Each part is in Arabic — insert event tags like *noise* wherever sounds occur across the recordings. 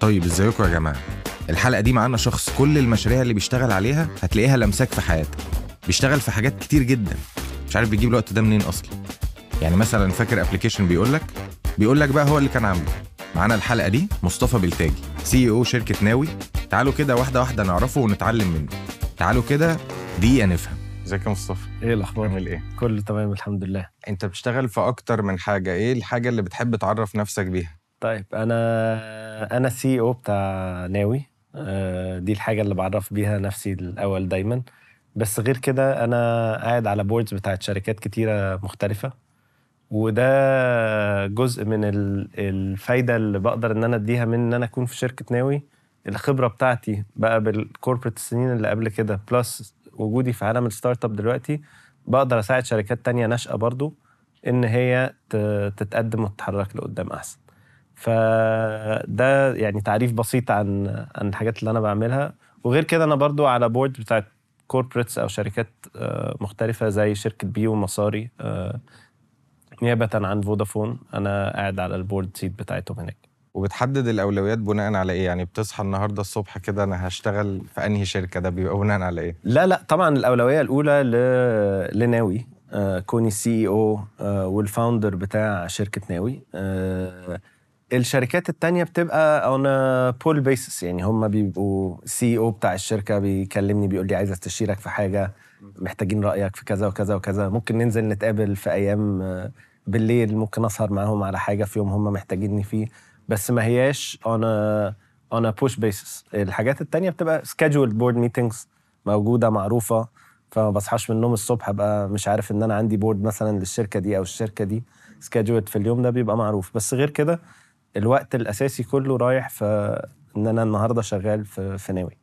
طيب ازيكم يا جماعة؟ الحلقة دي معانا شخص كل المشاريع اللي بيشتغل عليها هتلاقيها لمساك في حياتك بيشتغل في حاجات كتير جدا. مش عارف بيجيب الوقت ده منين أصلا. يعني مثلا فاكر application بيقول لك بيقول لك بقى هو اللي كان عامله. معانا الحلقة دي مصطفى بلتاجي CEO شركة Nawy. تعالوا كده واحدة واحدة نعرفه ونتعلم منه. تعالوا كده دقيقه نفهم. ازيك يا مصطفى؟ إيه الأخبار؟ عامل إيه؟ كله تمام الحمد لله. أنت بتشتغل في أكتر من حاجة. إيه الحاجة اللي بتحب تعرف نفسك بيها؟ طيب أنا أنا CEO بتاع Nawy. آه، دي الحاجة اللي بعرف بيها نفسي الأول دايما. بس غير كده أنا قاعد على boards بتاعت شركات كتيرة مختلفة. وده جزء من ال- الفايدة اللي بقدر إن أنا أديها من إن أنا أكون في شركة Nawy. الخبرة بتاعتي بقى بال corporate السنين اللي قبل كده plus وجودي في عالم ال startup دلوقتي بقدر أساعد شركات تانية ناشئة برضو إن هي تتقدم وتتحرك لقدام أحسن. فده يعني تعريف بسيط عن عن الحاجات اللي أنا بعملها. وغير كده أنا برضو على board بتاعت corporates أو شركات آه، مختلفة زي شركة بي ومصاري آه، نيابة عن فودافون. أنا قاعد على ال board seat بتاعتهم هناك. وبتحدد الأولويات بناء على إيه؟ يعني بتصحى النهارده الصبح كده أنا هشتغل في أنهي شركة؟ ده بيبقى بناء على إيه؟ لا لا طبعا الأولوية الأولى ل... لناوي آه كوني ال CEO آه وال founder بتاع شركة ناوي آه الشركات التانية بتبقى a pull basis يعني هم بيبقوا CEO بتاع الشركة بيكلمني بيقول لي عايز استشيرك في حاجة محتاجين رأيك في كذا وكذا وكذا. ممكن ننزل نتقابل في أيام آه، بالليل ممكن أسهر معاهم على حاجة في يوم هم محتاجيني فيه. بس ما هياش on a, on a push basis. الحاجات التانية بتبقى scheduled board meetings موجودة معروفة. فما بصحاش من النوم الصبح ابقى مش عارف إن أنا عندي board مثلا للشركة دي أو الشركة دي scheduled في اليوم ده بيبقى معروف. بس غير كده الوقت الأساسي كله رايح في إن أنا النهارده شغال في في ناوي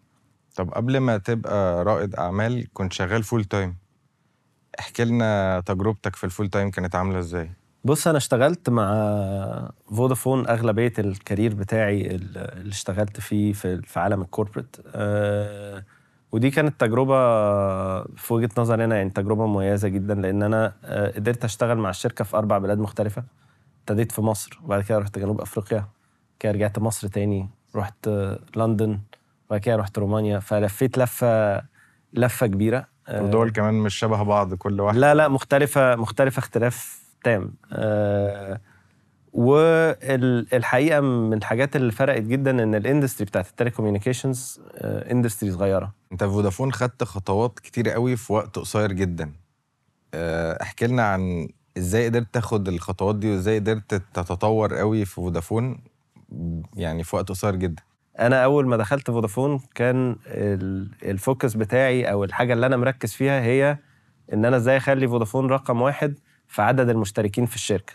طب قبل ما تبقى رائد أعمال كنت شغال full time احكي لنا تجربتك في ال full time كانت عاملة إزاي؟ بص أنا اشتغلت مع فودافون أغلبية ال career بتاعي اللي اشتغلت فيه في في عالم ال corporate أه ودي كانت تجربة في وجهة نظري أنا يعني تجربة مميزة جدا لأن أنا آه، قدرت أشتغل مع الشركة في أربع بلاد مختلفة. ابتديت في مصر وبعد كده رحت جنوب أفريقيا كده رجعت مصر تاني. رحت آه، لندن وبعد كده رحت رومانيا. فلفيت لفة لفة كبيرة آه، ودول كمان مش شبه بعض كل واحد. لا لا مختلفة مختلفة اختلاف تام آه. والحقيقة من الحاجات اللي فرقت جدا إن ال industry بتاعت ال telecommunications industry صغيرة. أنت في فودافون خدت خطوات كتير قوي في وقت قصير جدا. احكي لنا عن إزاي قدرت تاخد الخطوات دي وازاي قدرت تتطور قوي في فودافون؟ يعني في وقت قصير جدا. أنا أول ما دخلت فودافون كان ال- ال focus بتاعي أو الحاجة اللي أنا مركز فيها هي إن أنا إزاي أخلي فودافون رقم واحد في عدد المشتركين في الشركة.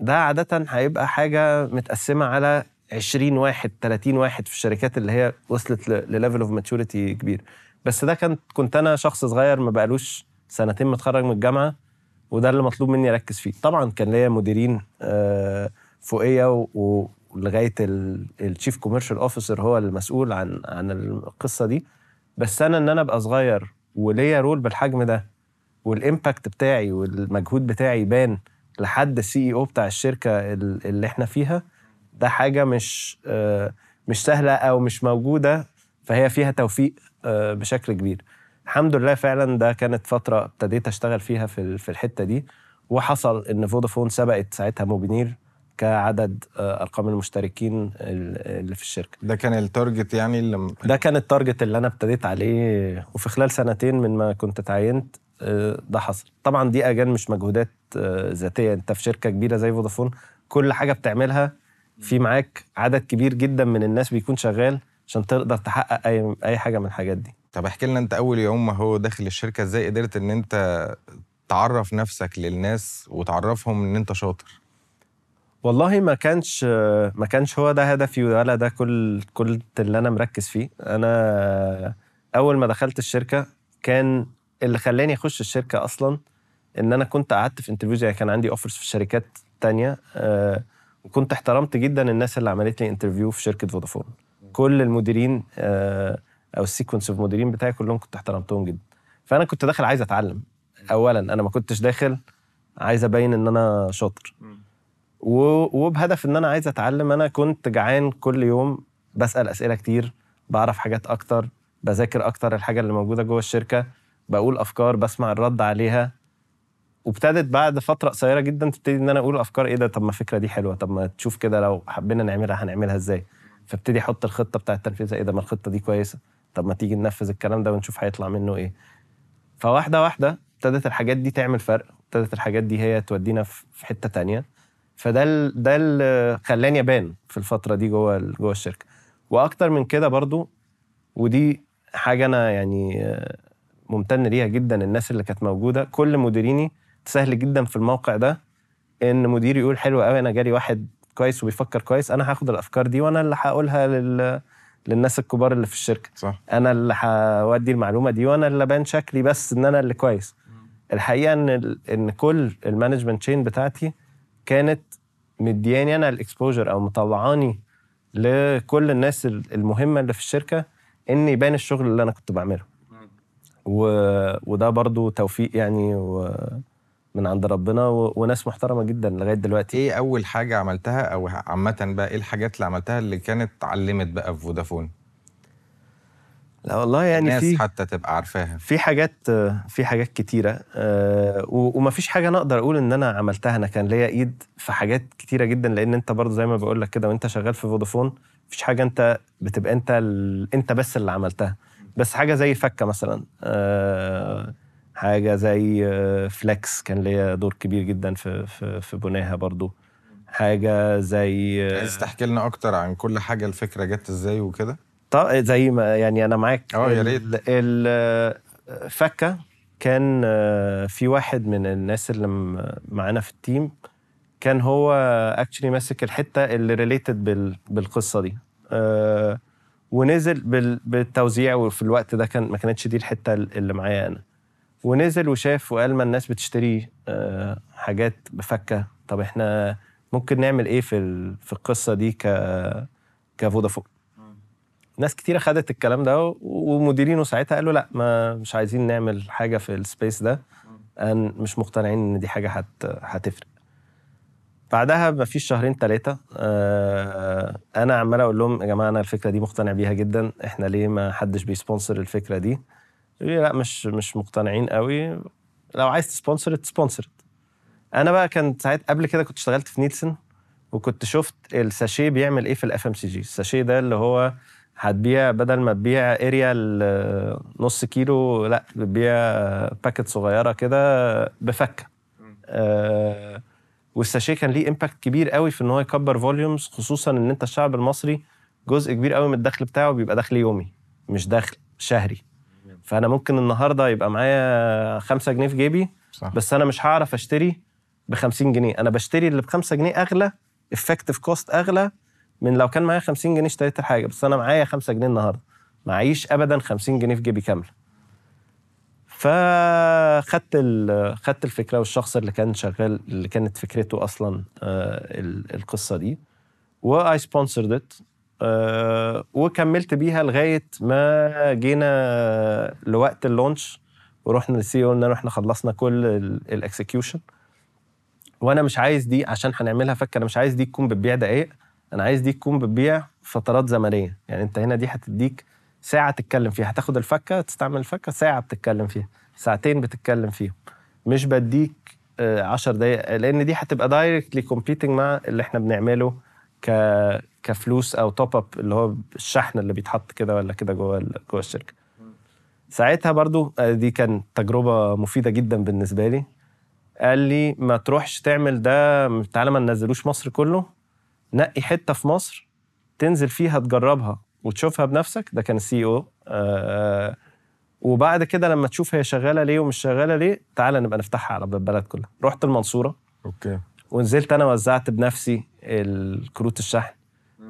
ده عادة هيبقى حاجة متقسمة على 20 واحد 30 واحد في الشركات اللي هي وصلت ل level of maturity كبير. بس ده كان كنت أنا شخص صغير ما بقالوش سنتين متخرج من الجامعة. وده اللي مطلوب مني أركز فيه. طبعا كان ليا مديرين آه، فوقيه ولغاية ال chief commercial officer هو المسؤول عن عن القصة دي. بس أنا إن أنا أبقى صغير وليا role بالحجم ده وال impact بتاعي والمجهود بتاعي يبان لحد ال CEO بتاع الشركة ال- اللي إحنا فيها ده حاجة مش آه، مش سهلة أو مش موجودة فهي فيها توفيق آه، بشكل كبير. الحمد لله فعلا ده كانت فترة ابتديت أشتغل فيها في في الحتة دي وحصل إن فودافون سبقت ساعتها موبينيل كعدد آه، أرقام المشتركين ال- اللي في الشركة. ده كان ال target يعني اللي ده كان ال target اللي أنا ابتديت عليه وفي خلال سنتين من ما كنت اتعينت آه، ده حصل. طبعا دي أجان مش مجهودات آه، ذاتية. أنت في شركة كبيرة زي فودافون كل حاجة بتعملها في معاك عدد كبير جدا من الناس بيكون شغال عشان تقدر تحقق اي أي حاجة من الحاجات دي. طب احكي لنا انت أول يوم ما هو داخل الشركة إزاي قدرت إن انت تعرف نفسك للناس وتعرفهم إن انت شاطر؟ والله ما كانش ما كانش هو ده هدفي ولا ده كل كل اللي أنا مركز فيه. أنا أول ما دخلت الشركة كان اللي خلاني أخش الشركة أصلا إن أنا كنت قعدت في interviews يعني كان عندي offers في شركات تانية آه، وكنت احترمت جدا الناس اللي عملت لي interview في شركة فودافون كل المديرين آه، أو ال sequence of مديرين بتاعي كلهم كنت احترمتهم جدا. فأنا كنت داخل عايز أتعلم. اولا أنا ما كنتش داخل عايز أبين إن أنا شاطر. وبهدف إن أنا عايز أتعلم أنا كنت جعان كل يوم بسأل أسئلة كتير بعرف حاجات أكتر بذاكر أكتر الحاجة اللي موجودة جوه الشركة بقول أفكار بسمع الرد عليها. وابتدت بعد فترة قصيرة جدا تبتدي إن أنا أقول أفكار إيه ده؟ طب ما الفكرة دي حلوة. طب ما تشوف كده لو حبينا نعملها هنعملها إزاي؟ فابتدي أحط الخطة بتاعة التنفيذ إيه ده؟ ما الخطة دي كويسة. طب ما تيجي ننفذ الكلام ده ونشوف هيطلع منه إيه. فواحدة واحدة ابتدت الحاجات دي تعمل فرق ابتدت الحاجات دي هي تودينا في حتة تانية. فده ال- ده اللي خلاني أبان في الفترة دي جوه جوه الشركة. وأكتر من كده برضو ودي حاجة أنا يعني ممتن ليها جدا الناس اللي كانت موجودة. كل مديريني سهل جدا في الموقع ده إن مدير يقول حلو قوي أنا جالي واحد كويس وبيفكر كويس أنا هاخد الأفكار دي وأنا اللي هقولها لل... للناس الكبار اللي في الشركة. صح. أنا اللي هودي المعلومة دي وأنا اللي بان شكلي بس إن أنا اللي كويس. الحقيقة إن إن كل ال management chain بتاعتي كانت مدياني أنا ال exposure أو مطلعاني لكل الناس ال- المهمة اللي في الشركة ان يبان الشغل اللي أنا كنت بعمله. و... وده برضو توفيق يعني و... من عند ربنا و... وناس محترمة جدا لغاية دلوقتي. إيه أول حاجة عملتها أو عامة بقى إيه الحاجات اللي عملتها اللي كانت علمت بقى في فودافون؟ لا والله يعني الناس في حتى تبقى عارفاها. في حاجات في حاجات كتيرة آه، و- ومفيش حاجة أنا أقدر أقول إن أنا عملتها. أنا كان ليا إيد في حاجات كتيرة جدا لأن أنت برضه زي ما بقول لك كده وأنت شغال في فودافون مفيش حاجة أنت بتبقى أنت ال... أنت بس اللي عملتها. بس حاجة زي فكة مثلا آه، حاجة زي آه، فليكس كان ليا دور كبير جدا في في في بناها برضه حاجة زي آه، عايز تحكي لنا أكتر عن كل حاجة الفكرة جت إزاي وكده؟ طب زي ما يعني أنا معاك. آه، يا ريت. ال- فكة كان آه، في واحد من الناس اللي معانا في ال team كان هو actually ماسك الحتة اللي related بالقصة دي. آه، ونزل بال- بالتوزيع وفي الوقت ده كان ما كانتش دي الحتة اللي معايا أنا. ونزل وشاف وقال ما الناس بتشتري آه، حاجات بفكة. طب إحنا ممكن نعمل إيه في في القصة دي ك كفودافون؟ ناس كتيرة خدت الكلام ده ومديرينه ساعتها قالوا لأ ما مش عايزين نعمل حاجة في ال space ده. مش مقتنعين إن دي حاجة هت هتفرق. بعدها ما فيش شهرين ثلاثة أنا عمال أقول لهم يا جماعة أنا الفكرة دي مقتنع بيها جدا إحنا ليه ما حدش بي sponsor الفكرة دي؟ لي لا مش مش مقتنعين قوي. لو عايز ت sponsor ت sponsor أنا بقى كان ساعات قبل كده كنت اشتغلت في نيلسن وكنت شفت ال sachet بيعمل إيه في ال FMCG ال sachet ده اللي هو هتبيع بدل ما تبيع اريال نص كيلو لا بتبيع packet صغيرة كده بفكة. آه وال sachet كان ليه impact كبير قوي في إن هو يكبر volumes خصوصا إن أنت الشعب المصري جزء كبير قوي من الدخل بتاعه بيبقى دخل يومي مش دخل شهري. فانا ممكن النهارده يبقى معايا 5 جنيه في جيبي صح. بس أنا مش هعرف اشتري ب 50 جنيه. أنا بشتري اللي ب 5 جنيه اغلى effective cost اغلى من لو كان معايا 50 جنيه اشتريت الحاجة. بس أنا معايا 5 جنيه النهارده. معيش ابدا 50 جنيه في جيبي كامله فخدت خدت الفكرة والشخص اللي كان شغال اللي كانت فكرته أصلا آه، ال- القصة دي. وأي sponsored it وكملت بيها لغاية ما جينا لوقت ال launch ورحنا لل CEO له إحنا خلصنا كل ال execution وأنا مش عايز دي عشان هنعملها فكه أنا مش عايز دي تكون بتبيع دقائق أنا عايز دي تكون بتبيع فترات زمنية. يعني أنت هنا دي هتديك ساعة تتكلم فيها هتاخد الفكة تستعمل الفكة ساعة بتتكلم فيها ساعتين بتتكلم فيهم. مش بديك 10 دقائق لأن دي هتبقى directly competing مع اللي إحنا بنعمله ك كفلوس أو top up اللي هو الشحن اللي بيتحط كده ولا كده جوه جوه الشركة. ساعتها برضو آه، دي كانت تجربة مفيدة جدا بالنسبة لي. قال لي ما تروحش تعمل ده تعالى ما ننزلوش مصر كله. نقي حتة في مصر تنزل فيها تجربها وتشوفها بنفسك. ده كان ال CEO وبعد كده لما تشوف هي شغالة ليه ومش شغالة ليه تعالى نبقى نفتحها على البلد كلها. رحت المنصورة. Okay. ونزلت أنا وزعت بنفسي الكروت الشحن.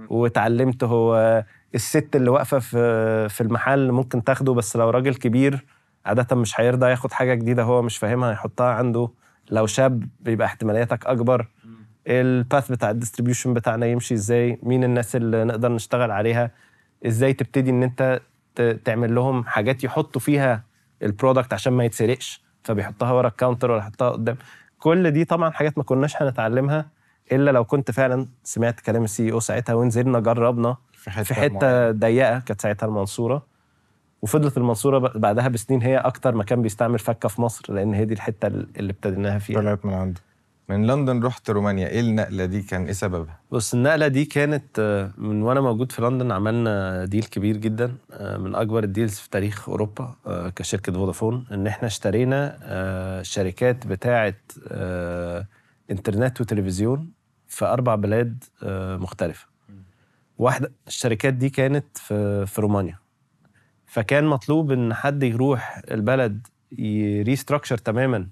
واتعلمت هو الست اللي واقفة في في المحل ممكن تاخده بس لو راجل كبير عادة مش هيرضى ياخد حاجة جديدة هو مش فاهمها يحطها عنده. لو شاب بيبقى احتمالياتك أكبر. ال path بتاع ال distribution بتاعنا يمشي إزاي؟ مين الناس اللي نقدر نشتغل عليها؟ إزاي تبتدي إن أنت تعمل لهم حاجات يحطوا فيها ال product عشان ما يتسرقش؟ فبيحطها ورا ال counter ولا يحطها قدام. كل دي طبعا حاجات ما كناش هنتعلمها. إلا لو كنت فعلا سمعت كلام ال CEO ساعتها ونزلنا جربنا في حتة في معينة. ضيقة كانت ساعتها المنصورة. وفضلت المنصورة بعدها بسنين هي أكتر مكان بيستعمل فكة في مصر لأن هي دي الحتة اللي ابتديناها فيها. طلعت من عنده من لندن رحت رومانيا. إيه النقلة دي كان إيه سببها؟ بص النقلة دي كانت آه، من وأنا موجود في لندن عملنا deal كبير جدا آه، من أكبر ال deals في تاريخ أوروبا آه، كشركة فودافون إن إحنا اشترينا شركات بتاعه إنترنت وتلفزيون. في أربع بلاد آه، مختلفة. واحدة الشركات دي كانت في في رومانيا. فكان مطلوب إن حد يروح البلد ي restructure تماما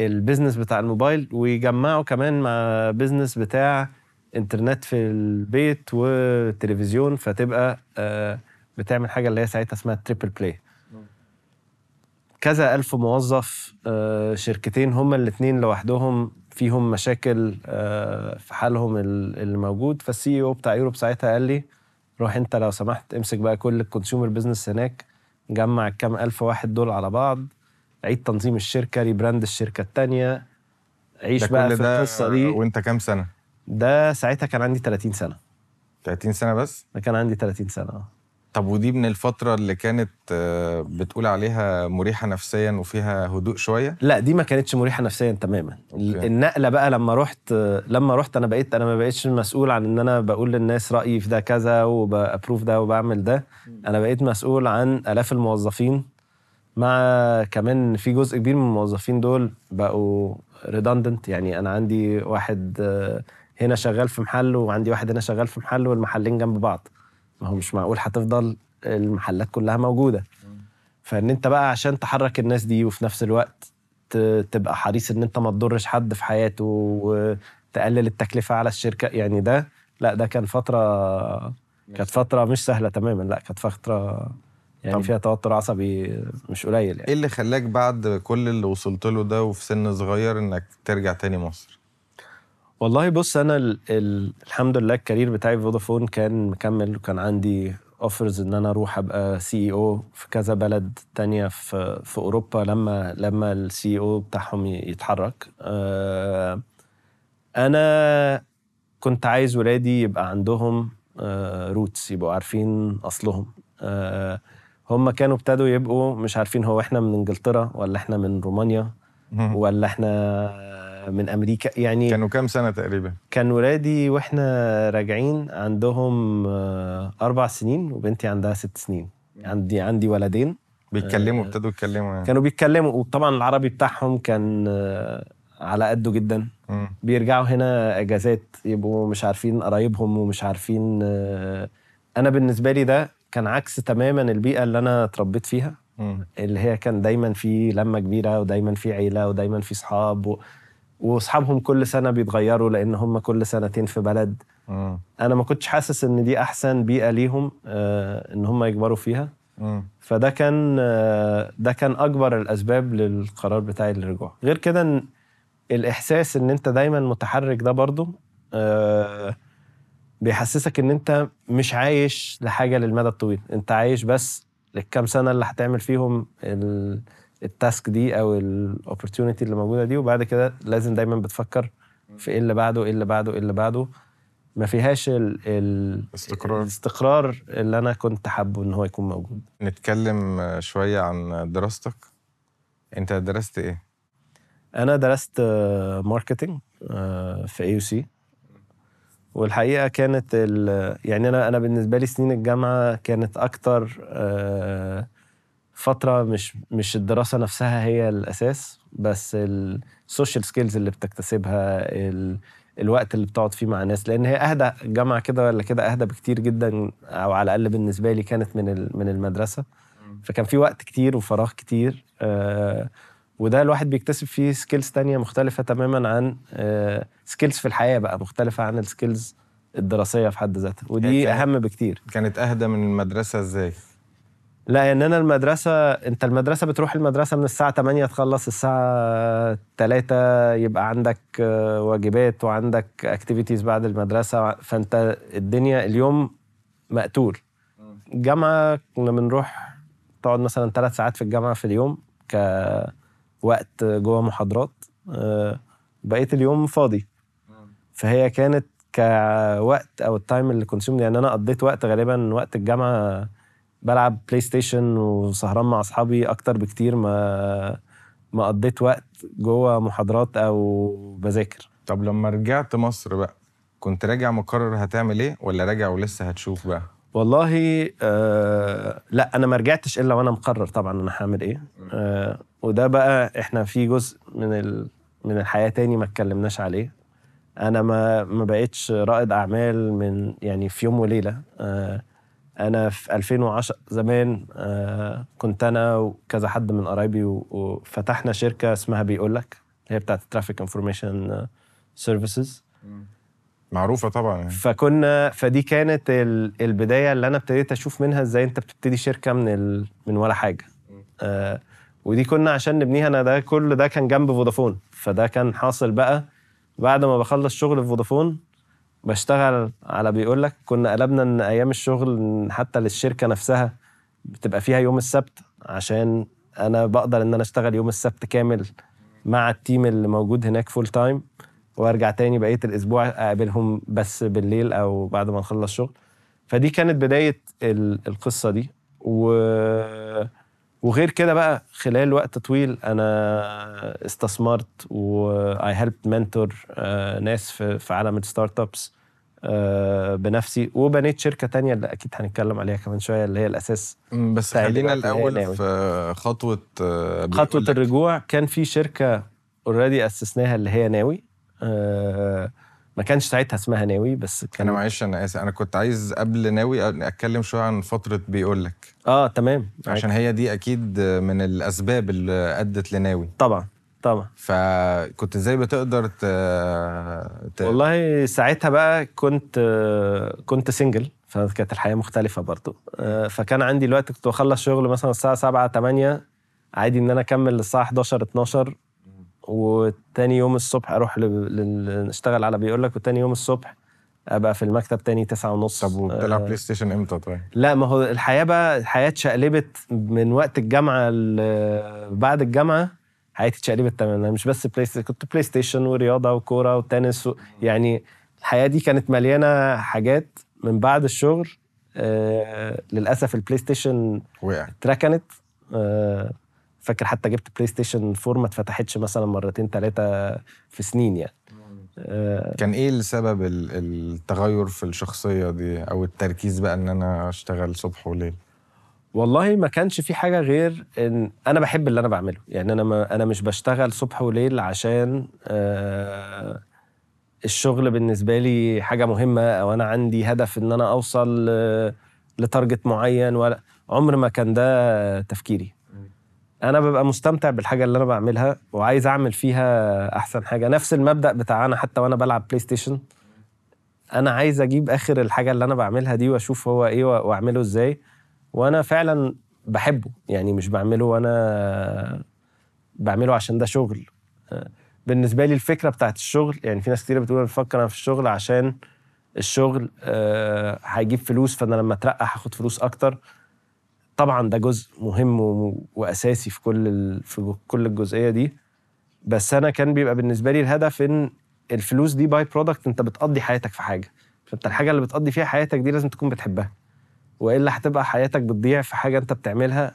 ال business بتاع الموبايل ويجمعه كمان مع business بتاع انترنت في البيت وتلفزيون فتبقى آه، بتعمل حاجة اللي هي ساعتها اسمها triple play كذا ألف موظف آه، شركتين هما الاتنين لوحدهم فيهم مشاكل آه، في حالهم ال- اللي موجود. فال CEO بتاع Europe ساعتها قال لي روح انت لو سمحت امسك بقى كل ال consumer business هناك جمع الكام ألف واحد دول على بعض عيد تنظيم الشركة rebrand الشركة التانية عيش بقى في ده القصة دي. وانت كام سنة؟ ده ساعتها كان عندي 30 سنة. 30 سنة بس؟ ده كان عندي 30 سنة. آه. طب ودي من الفترة اللي كانت آه، بتقول عليها مريحة نفسيا وفيها هدوء شوية؟ لا دي ما كانتش مريحة نفسيا تماما. Okay. النقلة بقى لما رحت لما رحت أنا بقيت أنا ما بقيتش مسؤول عن إن أنا بقول للناس رأيي في ده كذا وب approve ده وبعمل ده. أنا بقيت مسؤول عن آلاف الموظفين. مع كمان في جزء كبير من الموظفين دول بقوا redundant يعني أنا عندي واحد آه، هنا شغال في محل وعندي واحد هنا شغال في محل والمحلين جنب بعض. ما هو مش معقول هتفضل المحلات كلها موجودة. فإن أنت بقى عشان تحرك الناس دي وفي نفس الوقت تبقى حريص إن أنت ما تضرش حد في حياته وتقلل التكلفة على الشركة يعني ده لا ده كان فترة كانت فترة مش سهلة تماما لا كانت فترة يعني طب- فيها توتر عصبي مش قليل يعني. إيه اللي خلاك بعد كل اللي وصلت له ده وفي سن صغير إنك ترجع تاني مصر؟ والله بص أنا ال ال الحمد لله ال career بتاعي في فودافون كان مكمل وكان عندي offers إن أنا أروح أبقى CEO في كذا بلد تانية في في أوروبا لما لما ال CEO بتاعهم ي- يتحرك. آه، أنا كنت عايز ولادي يبقى عندهم roots يبقوا عارفين أصلهم. آه، هم كانوا ابتدوا يبقوا مش عارفين هو إحنا من إنجلترا ولا إحنا من رومانيا ولا إحنا من أمريكا. يعني كانوا كام سنة تقريبا؟ كان ولادي وإحنا راجعين عندهم آه، أربع سنين وبنتي عندها ست سنين. عندي عندي ولدين. بيتكلموا آه، ابتدوا يتكلموا يعني. كانوا بيتكلموا. وطبعا العربي بتاعهم كان آه، على قده جدا. مم. بيرجعوا هنا إجازات يبقوا مش عارفين قرايبهم ومش عارفين آه، أنا بالنسبة لي ده كان عكس تماما البيئة اللي أنا اتربيت فيها. مم. اللي هي كان دايما في لمة كبيرة ودايما في عيلة ودايما في صحاب و... واصحابهم كل سنة بيتغيروا لأن هم كل سنتين في بلد مم. أنا ما كنتش حاسس إن دي أحسن بيئة ليهم آه، إن هم يكبروا فيها مم. فده كان آه، ده كان أكبر الأسباب للقرار بتاعي للرجوع غير كده الإحساس إن أنت دايما متحرك ده برضو آه، بيحسسك إن أنت مش عايش لحاجة للمدى الطويل أنت عايش بس للكام سنة اللي هتعمل فيهم ال- ال task دي أو ال opportunity اللي موجودة دي وبعد كده لازم دايما بتفكر في إيه اللي بعده إيه اللي بعده إيه اللي بعده. ما فيهاش ال ال استقرار. الاستقرار اللي أنا كنت حابه إن هو يكون موجود. نتكلم آه، شوية عن دراستك. أنت درست إيه؟ أنا درست marketing في AUC والحقيقة كانت ال- يعني أنا أنا بالنسبة لي سنين الجامعة كانت أكتر آه، فترة مش مش الدراسة نفسها هي الأساس بس ال social skills اللي بتكتسبها ال- الوقت اللي بتقعد فيه مع الناس لأن هي أهدى الجامعة كده ولا كده أهدى بكتير جدا أو على الأقل بالنسبة لي كانت من من المدرسة. فكان في وقت كتير وفراغ كتير آه، وده الواحد بيكتسب فيه skills تانية مختلفة تماما عن skills في الحياة بقى مختلفة عن ال skills الدراسية في حد ذاتها ودي أهم بكتير. كانت أهدى من المدرسة إزاي؟ لا يعني أنا المدرسة أنت المدرسة بتروح المدرسة من الساعة 8 تخلص الساعة 3 يبقى عندك واجبات وعندك اكتيفيتيز بعد المدرسة فأنت الدنيا اليوم مقتول. الجامعة كنا بنروح تقعد مثلا ثلاث ساعات في الجامعة في اليوم كوقت جوه محاضرات. آه، بقيت اليوم فاضي. فهي كانت كوقت أو ال time اللي consumed يعني أنا قضيت وقت غالبا وقت الجامعة بلعب بلاي ستيشن وسهران مع أصحابي أكتر بكتير ما ما قضيت وقت جوه محاضرات أو بذاكر. طب لما رجعت مصر بقى كنت راجع مقرر هتعمل إيه ولا راجع ولسه هتشوف بقى؟ والله آه لا أنا ما رجعتش إلا وأنا مقرر طبعا أنا هعمل إيه. آه وده بقى إحنا في جزء من ال من الحياة تاني ما اتكلمناش عليه. أنا ما ما بقتش رائد أعمال من يعني في يوم وليلة. آه أنا في 2010 زمان آه كنت أنا وكذا حد من قرايبي وفتحنا شركة اسمها بيقولك هي بتاعت traffic information services معروفة طبعا يعني. فكنا فدي كانت ال- البداية اللي أنا ابتديت أشوف منها إزاي أنت بتبتدي شركة من ال... من ولا حاجة. آه ودي كنا عشان نبنيها أنا ده كل ده كان جنب فودافون. فده كان حاصل بقى بعد ما بخلص شغل في فودافون بشتغل على بيقول لك كنا قلبنا إن أيام الشغل حتى للشركة نفسها بتبقى فيها يوم السبت عشان أنا بقدر إن أنا أشتغل يوم السبت كامل مع ال team اللي موجود هناك full time وأرجع تاني بقية الأسبوع أقابلهم بس بالليل أو بعد ما نخلص شغل. فدي كانت بداية ال- القصة دي. و وغير كده بقى خلال وقت طويل أنا استثمرت و I helped mentor آه، ناس في في عالم ال startups آه، بنفسي وبنيت شركة تانية اللي أكيد هنتكلم عليها كمان شوية اللي هي الأساس بس خلينا الأول ناوي. في خطوة آه، خطوة. الرجوع كان في شركة already أسسناها اللي هي ناوي آه، ما كانش ساعتها اسمها ناوي بس كان أنا معلش أنا آسف. أنا كنت عايز قبل ناوي أتكلم شوية عن فترة بيقول لك آه تمام. عشان هي دي أكيد من الأسباب اللي أدت لناوي. طبعا طبعا. فكنت إزاي بتقدر ت... ت... والله ساعتها بقى كنت كنت سنجل فكانت الحياة مختلفة برضو. آه، فكان عندي الوقت كنت بخلص شغل مثلا الساعة 7 8 عادي إن أنا أكمل للساعه 11 12 وتاني يوم الصبح أروح ل... ل... نشتغل على بيقول لك وتاني يوم الصبح أبقى في المكتب تاني 9 ونص. طب وبتلعب بلاي ستيشن إمتى طيب؟ لا ما هو الحياة بقى الحياة اتشقلبت من وقت الجامعة بعد الجامعة حياتي اتشقلبت تماما. مش بس بلاي ستيشن كنت بلاي ستيشن ورياضة وكورة وتنس و... يعني الحياة دي كانت مليانة حاجات من بعد الشغل آه للأسف البلاي ستيشن وقع. اتركنت آه فاكر حتى جبت بلاي ستيشن 4 ما اتفتحتش مثلا مرتين ثلاثة في سنين يعني. آه كان إيه السبب ال- التغير في الشخصية دي أو التركيز بقى إن أنا أشتغل صبح وليل؟ والله ما كانش في حاجة غير إن أنا بحب اللي أنا بعمله. يعني أنا ما أنا مش بشتغل صبح وليل عشان آه الشغل بالنسبة لي حاجة مهمة أو أنا عندي هدف إن أنا أوصل آه، ل target معين ولا عمر ما كان ده تفكيري. أنا ببقى مستمتع بالحاجة اللي أنا بعملها وعايز أعمل فيها أحسن حاجة. نفس المبدأ بتاعنا حتى وأنا بلعب بلاي ستيشن أنا عايز أجيب آخر الحاجة اللي أنا بعملها دي وأشوف هو إيه وأعمله إزاي. وأنا فعلا بحبه يعني مش بعمله وأنا بعمله عشان ده شغل. بالنسبة لي الفكرة بتاعت الشغل يعني في ناس كتير بتقول أنا بفكر أنا في الشغل عشان الشغل آه، هيجيب فلوس فأنا لما أترقى هاخد فلوس أكتر. طبعا ده جزء مهم وأساسي في كل ال... في كل الجزئية دي. بس أنا كان بيبقى بالنسبة لي الهدف إن الفلوس دي by-product أنت بتقضي حياتك في حاجة. فأنت الحاجة اللي بتقضي فيها حياتك دي لازم تكون بتحبها. وإلا هتبقى حياتك بتضيع في حاجة أنت بتعملها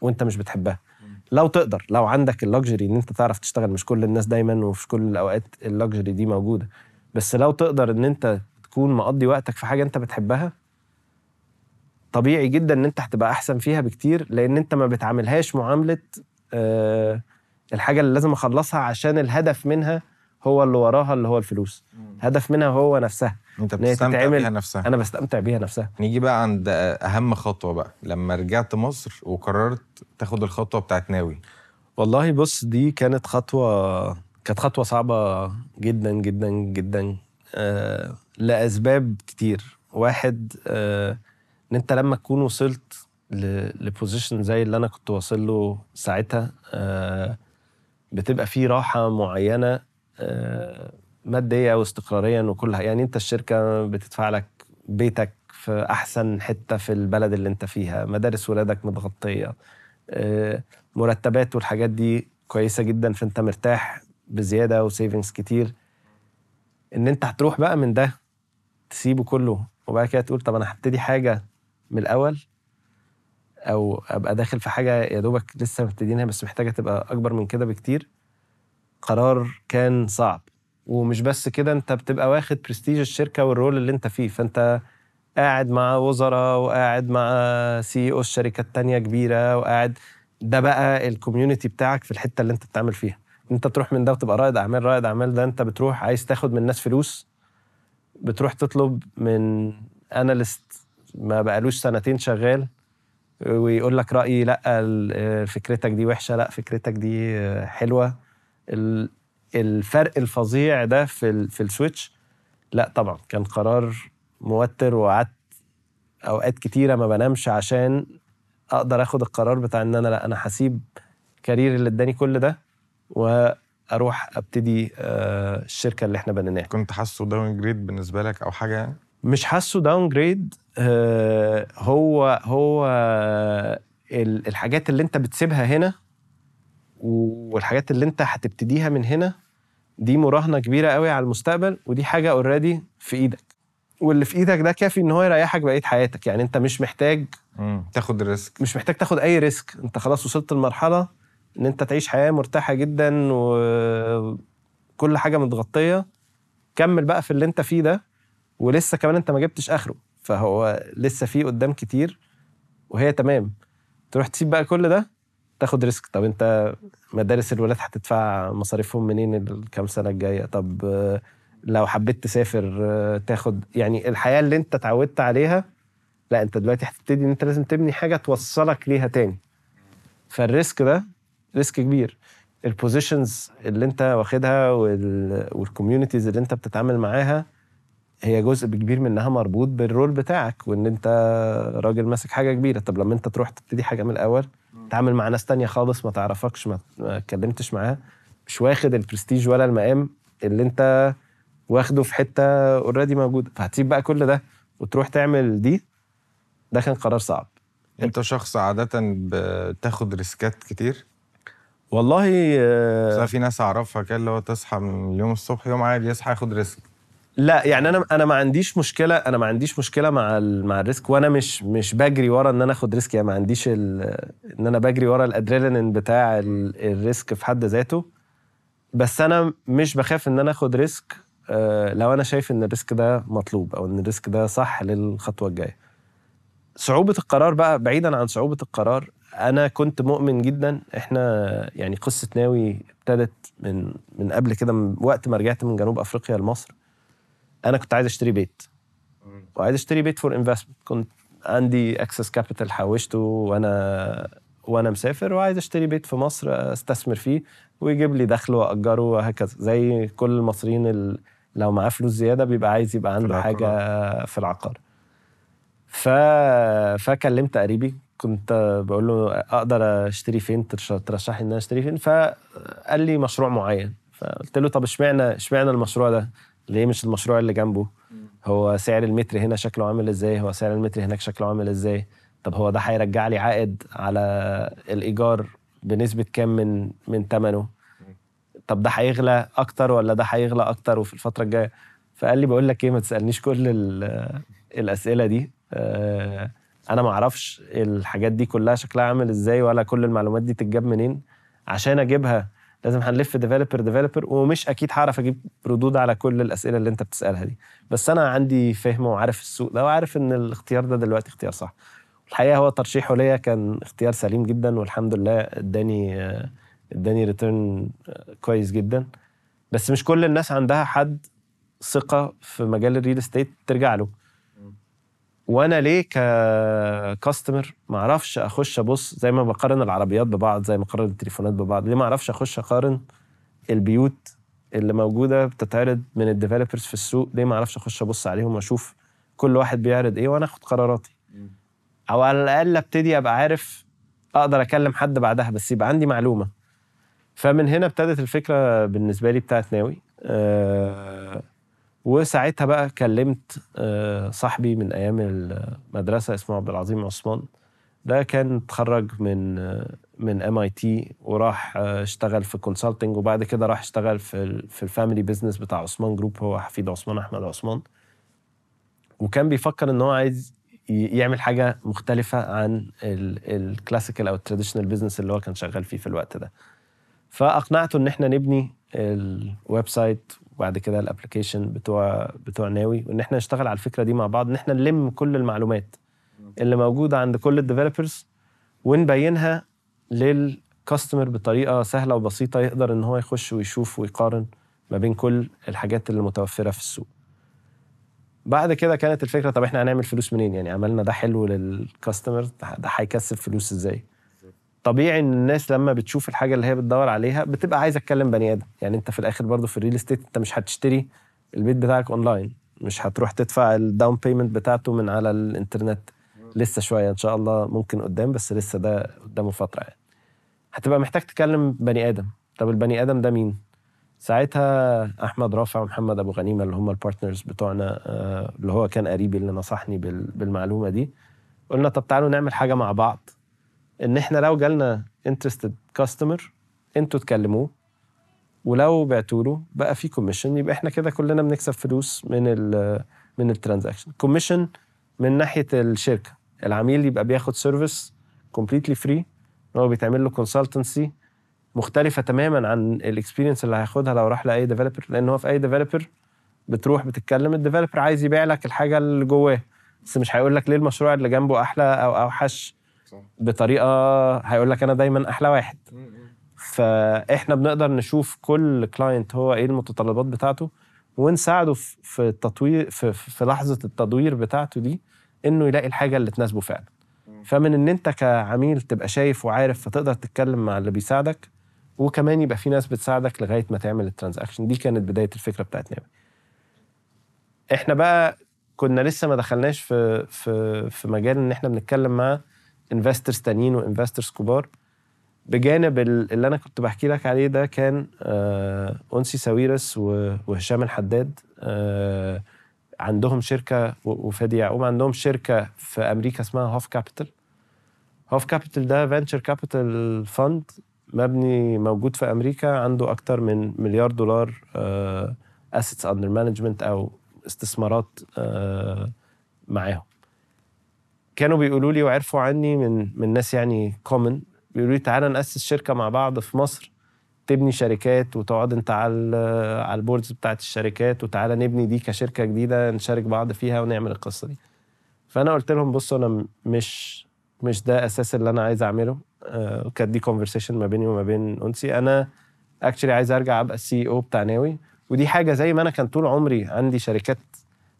وأنت مش بتحبها. لو تقدر لو عندك اللكجري إن أنت تعرف تشتغل مش كل الناس دايما وفي كل الأوقات اللكجري دي موجودة. بس لو تقدر إن أنت تكون مقضي وقتك في حاجة أنت بتحبها طبيعي جدا إن أنت هتبقى أحسن فيها بكتير لأن أنت ما بتعاملهاش معاملة آه الحاجة اللي لازم أخلصها عشان الهدف منها هو اللي وراها اللي هو الفلوس. الهدف منها هو نفسها. أنت بتستمتع بيها نفسها. أنا بستمتع بيها نفسها. نيجي بقى عند أهم خطوة بقى. لما رجعت مصر وقررت تاخد الخطوة بتاعت ناوي. والله بص دي كانت خطوة كانت خطوة صعبة جدا جدا جدا آه لأسباب كتير. واحد آه إن أنت لما تكون وصلت لبوزيشن زي اللي أنا كنت واصل له ساعتها آه بتبقى فيه راحة معينة آه مادية واستقراريا وكل. يعني أنت الشركة بتدفع لك بيتك في أحسن حتة في البلد اللي أنت فيها مدارس ولادك متغطية آه مرتبات والحاجات دي كويسة جدا فأنت مرتاح بزيادة وسيفنجز كتير إن أنت هتروح بقى من ده تسيبه كله وبعد كده تقول طب أنا هبتدي حاجة من الأول أو أبقى داخل في حاجة يا دوبك لسه مبتدينها بس محتاجة تبقى أكبر من كده بكتير قرار كان صعب. ومش بس كده أنت بتبقى واخد برستيج الشركة وال role اللي أنت فيه. فأنت قاعد مع وزراء وقاعد مع CEOs شركات تانية كبيرة وقاعد ده بقى ال community بتاعك في الحتة اللي أنت بتعمل فيها. أنت تروح من ده وتبقى رائد أعمال رائد أعمال ده أنت بتروح عايز تاخد من الناس فلوس بتروح تطلب من analyst ما بقالوش سنتين شغال ويقول لك رأيي لا فكرتك دي وحشة لا فكرتك دي حلوة. ال- الفرق الفظيع ده في في ال switch لا طبعا كان قرار موتر وقعدت أوقات كتيرة ما بنامش عشان أقدر آخد القرار بتاع إن أنا لا أنا هسيب career اللي اداني كل ده وأروح أبتدي آه، الشركة اللي إحنا بنيناها. كنت حاسه downgrade بالنسبة لك أو حاجة يعني؟ مش حاسه downgrade هو هو ال- الحاجات اللي انت بتسيبها هنا والحاجات اللي انت هتبتديها من هنا دي مراهنة كبيرة قوي على المستقبل ودي حاجة already في إيدك. واللي في إيدك ده كافي إن هو يريحك بقية حياتك. يعني أنت مش محتاج مم. تاخد ال risk مش محتاج تاخد أي risk أنت خلاص وصلت لمرحلة إن أنت تعيش حياة مرتاحة جدا وكل حاجة متغطية. كمل بقى في اللي أنت فيه ده. ولسه كمان انت ما جبتش آخره. فهو لسه فيه قدام كتير وهي تمام. تروح تسيب بقى كل ده تاخد risk. طب انت مدارس الولاد هتدفع مصاريفهم منين الكام سنة الجاية؟ طب لو حبيت تسافر تاخد. يعني الحياة اللي انت اتعودت عليها لا انت دلوقتي هتبتدي ان انت لازم تبني حاجة توصلك ليها تاني. فال risk ده risk كبير. ال positions اللي انت واخدها وال communities اللي انت بتتعامل معاها هي جزء كبير منها مربوط بال role بتاعك وإن أنت راجل ماسك حاجة كبيرة. طب لما أنت تروح تبتدي حاجة من الأول تتعامل مع ناس تانية خالص ما تعرفكش ما اتكلمتش معاها مش واخد البرستيج ولا المقام اللي أنت واخده في حتة already موجودة. فهتسيب بقى كل ده وتروح تعمل دي ده كان قرار صعب. أنت شخص عادة بتاخد ريسكات كتير؟ والله بس آه، في ناس أعرفها كده اللي هو تصحى من اليوم الصبح يوم عادي يصحى ياخد risk. لا يعني أنا أنا ما عنديش مشكلة أنا ما عنديش مشكلة مع مع ال risk وأنا مش مش بجري ورا إن أنا آخد risk يعني ما عنديش إن أنا بجري ورا الأدرينالين بتاع ال- risk في حد ذاته. بس أنا مش بخاف إن أنا آخد risk آه، لو أنا شايف إن ال risk ده مطلوب أو إن ال risk ده صح للخطوة الجاية. صعوبة القرار بقى بعيدا عن صعوبة القرار أنا كنت مؤمن جدا إحنا يعني قصة ناوي ابتدت من من قبل كده من وقت ما رجعت من جنوب أفريقيا لمصر. أنا كنت عايز أشتري بيت. وعايز أشتري بيت for investment كنت عندي excess capital حوشته وأنا وأنا مسافر وعايز أشتري بيت في مصر أستثمر فيه ويجيب لي دخل وأجره وهكذا. زي كل المصريين ال- لو معاه فلوس زيادة بيبقى عايز يبقى عنده العقار. حاجة في العقار. ف... فكلمت قريبي كنت بقول له أقدر أشتري فين؟ ترش- ترشح لي إن أنا أشتري فين؟ فقال لي مشروع معين. فقلت له طب اشمعنى إشمعنى المشروع ده؟ ليه مش المشروع اللي جنبه. هو سعر المتر هنا شكله عامل إزاي؟ هو سعر المتر هناك شكله عامل إزاي؟ طب هو ده هيرجع لي عائد على الإيجار بنسبة كام من من ثمنه طب ده هيغلى أكتر ولا ده هيغلى أكتر وفي الفترة الجاية؟ فقال لي بقول لك إيه ما تسألنيش كل ال- *laughs* الأسئلة دي. آه، أنا ما أعرفش الحاجات دي كلها شكلها عامل إزاي ولا كل المعلومات دي تتجاب منين عشان أجيبها. لازم هنلف developer developer ومش أكيد هعرف أجيب ردود على كل الأسئلة اللي أنت بتسألها دي. بس أنا عندي فهم وعارف السوق ده وعارف إن الاختيار ده دلوقتي اختيار صح. الحقيقة هو ترشيحه ليا كان اختيار سليم جدا والحمد لله اداني اداني return كويس جدا. بس مش كل الناس عندها حد ثقة في مجال ال real estate ترجع له. وأنا ليه ك customer ما أعرفش اخش ابص زي ما بقارن العربيات ببعض زي ما بقارن التليفونات ببعض ليه ما أعرفش اخش اقارن البيوت اللي موجودة بتتعرض من الديفلوبرز في السوق؟ ليه ما أعرفش اخش ابص عليهم واشوف كل واحد بيعرض إيه وأنا اخد قراراتي؟ أو على الاقل ابتدي ابقى عارف أقدر اكلم حد بعدها بس يبقى عندي معلومة. فمن هنا ابتدت الفكرة بالنسبة لي بتاعت ناوي. أه وساعتها بقى كلمت أه صاحبي من أيام المدرسة اسمه عبد العظيم عثمان. ده كان اتخرج من من MIT وراح آه، اشتغل في consulting وبعد كده راح اشتغل في في ال family business بتاع عثمان Group هو حفيد عثمان أحمد عثمان. وكان بيفكر إن هو عايز يعمل حاجة مختلفة عن ال classical أو ال traditional business اللي هو كان شغال فيه في الوقت ده. فأقنعته إن إحنا نبني ال website وبعد كده ال application بتوع بتوع ناوي وإن إحنا نشتغل على الفكرة دي مع بعض إن إحنا نلم كل المعلومات اللي موجودة عند كل ال developers ونبينها لل customer بطريقة سهلة وبسيطة يقدر إن هو يخش ويشوف ويقارن ما بين كل الحاجات اللي متوفرة في السوق. بعد كده كانت الفكرة طب إحنا هنعمل فلوس منين؟ يعني عملنا ده حلو لل customer ده هيكسب فلوس إزاي؟ طبيعي إن الناس لما بتشوف الحاجة اللي هي بتدور عليها بتبقى عايزة تكلم بني آدم. يعني أنت في الآخر برضو في ال real estate أنت مش هتشتري البيت بتاعك اونلاين مش هتروح تدفع ال down payment بتاعته من على الإنترنت. لسه شوية إن شاء الله ممكن قدام بس لسه ده قدامه فترة يعني. هتبقى محتاج تكلم بني آدم. طب البني آدم ده مين؟ ساعتها أحمد رافع ومحمد أبو غنيمة اللي هم ال partners بتوعنا آه، اللي هو كان قريبي اللي نصحني بال- بالمعلومة دي. قلنا طب تعالوا نعمل حاجة مع بعض. إن إحنا لو جالنا interested customer إنتوا تكلموه ولو بعتوا له بقى في commission يبقى إحنا كده كلنا بنكسب فلوس من ال من ال transaction commission من ناحية الشركة. العميل يبقى بياخد service completely free هو بيتعمل له consultancy مختلفة تماما عن ال experience اللي هياخدها لو راح لأي developer لأن هو في أي developer بتروح بتتكلم ال developer عايز يبيع لك الحاجة اللي جواه. بس مش هيقول لك ليه المشروع اللي جنبه أحلى أو أوحش. بطريقة هيقول لك أنا دايما أحلى واحد. فإحنا بنقدر نشوف كل client هو إيه المتطلبات بتاعته ونساعده في التطوير في, في لحظة التدوير بتاعته دي إنه يلاقي الحاجة اللي تناسبه فعلا. فمن إن أنت كعميل تبقى شايف وعارف فتقدر تتكلم مع اللي بيساعدك وكمان يبقى في ناس بتساعدك لغاية ما تعمل ال transaction. دي كانت بداية الفكرة بتاعتنا إحنا بقى كنا لسه ما دخلناش في في في مجال إن إحنا بنتكلم مع investors تانيين و investors كبار. بجانب ال- اللي أنا كنت بحكي لك عليه ده كان آه أنسي ساويرس و- وهشام الحداد آه عندهم شركة وفادي يعقوب عندهم شركة في أمريكا اسمها HOF Capital. HOF Capital ده venture capital fund مبني موجود في أمريكا عنده أكتر من مليار دولار assets under management أو استثمارات آه معاهم. كانوا بيقولوا لي وعرفوا عني من من ناس يعني common بيقولوا لي تعالى نأسس شركة مع بعض في مصر تبني شركات وتقعد انت على على ال boards بتاعت الشركات وتعالى نبني دي كشركة جديدة نشارك بعض فيها ونعمل القصة دي. فأنا قلت لهم بصوا أنا مش مش ده أساس اللي أنا عايز أعمله. آه، وكانت دي conversation ما بيني وما بين أنسي. أنا actually عايز أرجع أبقى ال CEO بتاع ناوي. ودي حاجة زي ما أنا كان طول عمري عندي شركات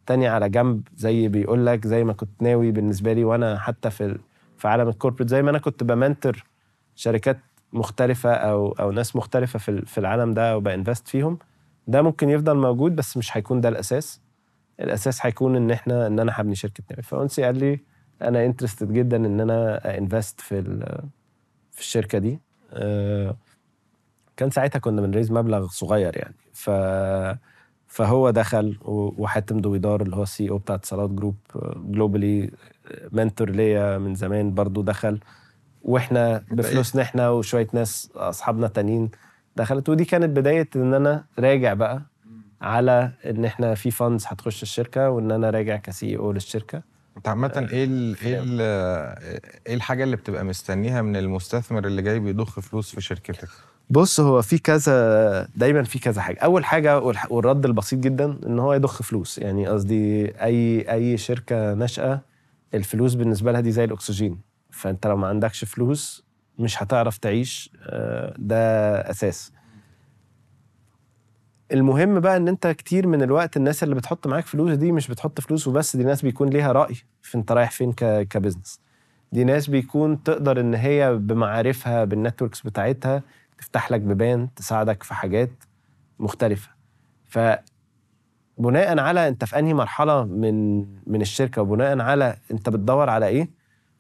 تانية على جنب زي بيقول لك زي ما كنت ناوي بالنسبة لي وأنا حتى في في عالم ال corporate زي ما أنا كنت ب mentor شركات مختلفة أو أو ناس مختلفة في في العالم ده وب invest فيهم. ده ممكن يفضل موجود بس مش هيكون ده الأساس. الأساس هيكون إن إحنا إن أنا هبني شركة ناوي فأنسي قال لي أنا interested جدا إن أنا invest في في الشركة دي. آه، كان ساعتها كنا بن raise مبلغ صغير يعني. ف فهو دخل وحاتم دويدار اللي هو ال CEO بتاع اتصالات Group globally mentor ليا من زمان برضو دخل. وإحنا بفلوسنا إحنا وشوية ناس أصحابنا تانيين دخلت. ودي كانت بداية إن أنا راجع بقى على إن إحنا في funds هتخش الشركة وإن أنا راجع ك CEO للشركة. أنت عامة إيه ال إيه ال إيه الحاجة اللي بتبقى مستنيها من المستثمر اللي جاي بيضخ فلوس في شركتك؟ بص هو في كذا دايما في كذا حاجة. أول حاجة والرد البسيط جدا إن هو يضخ فلوس. يعني قصدي أي أي شركة ناشئة الفلوس بالنسبة لها دي زي الأكسجين. فأنت لو ما عندكش فلوس مش هتعرف تعيش آه، ده أساس. المهم بقى إن أنت كتير من الوقت الناس اللي بتحط معاك فلوس دي مش بتحط فلوس وبس دي ناس بيكون ليها رأي في أنت رايح فين ك business. دي ناس بيكون تقدر إن هي بمعارفها بال networks بتاعتها تفتح لك بيبان تساعدك في حاجات مختلفة. فبناء على أنت في أنهي مرحلة من من الشركة وبناء على أنت بتدور على إيه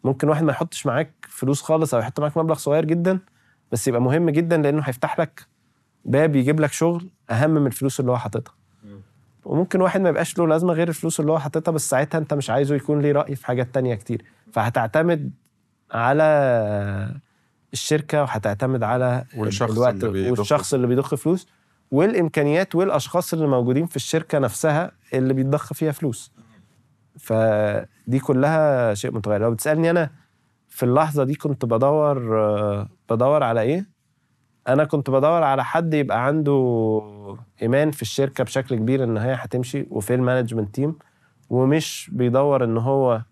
ممكن واحد ما يحطش معاك فلوس خالص أو يحط معاك مبلغ صغير جدا بس يبقى مهم جدا لأنه هيفتح لك باب يجيب لك شغل أهم من الفلوس اللي هو حاططها. وممكن واحد ما يبقاش له لازمة غير الفلوس اللي هو حاططها بس ساعتها أنت مش عايزه يكون ليه رأي في حاجات تانية كتير. فهتعتمد على الشركة وهتعتمد على والشخص الوقت اللي والشخص اللي بيضخ فلوس والإمكانيات والأشخاص اللي موجودين في الشركة نفسها اللي بيتضخ فيها فلوس. فدي كلها شيء متغير. لو بتسألني أنا في اللحظة دي كنت بدور بدور على إيه؟ أنا كنت بدور على حد يبقى عنده إيمان في الشركة بشكل كبير إن هي هتمشي وفي ال management team ومش بيدور إن هو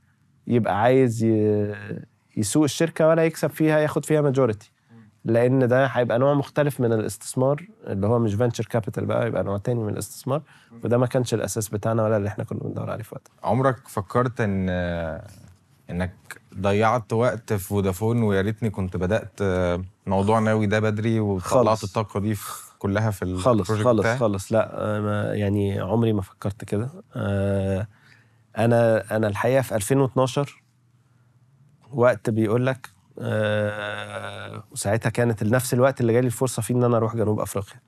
يبقى عايز ي- يسوق الشركة ولا يكسب فيها ياخد فيها majority لأن ده هيبقى نوع مختلف من الاستثمار اللي هو مش venture capital بقى يبقى نوع تاني من الاستثمار. وده ما كانش الأساس بتاعنا ولا اللي إحنا كنا بندور عليه في وقتها. عمرك فكرت إن إنك ضيعت وقت في فودافون ويا ريتني كنت بدأت موضوع ناوي ده بدري وطلعت. الطاقة دي في كلها في خالص خالص بتاعك؟ خالص. لا يعني عمري ما فكرت كده. آه، أنا أنا الحقيقة في 2012 وقت بيقول لك آه، وساعتها كانت نفس الوقت اللي جالي الفرصة فيه إن أنا أروح جنوب أفريقيا.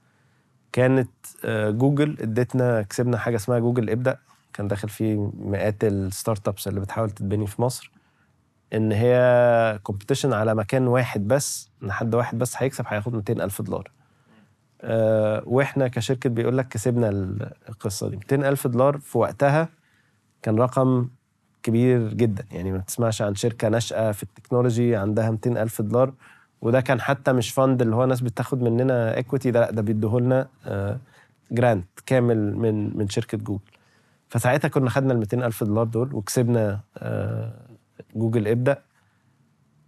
كانت آه، جوجل ادتنا كسبنا حاجة اسمها جوجل إبدأ. كان داخل فيه مئات ال startups اللي بتحاول تتبني في مصر. إن هي competition على مكان واحد بس إن حد واحد بس هيكسب هياخد 200 ألف دولار. آه، وإحنا كشركة بيقول لك كسبنا ال- القصة دي. 200 ألف دولار في وقتها كان رقم كبير جدا. يعني ما تسمعش عن شركة ناشئة في ال technology عندها 200 ألف دولار وده كان حتى مش fund اللي هو ناس بتاخد مننا equity ده لأ ده بيديه لنا grant كامل من من شركة جوجل. فساعتها كنا خدنا ال 200 ألف دولار دول وكسبنا آه، جوجل ابدا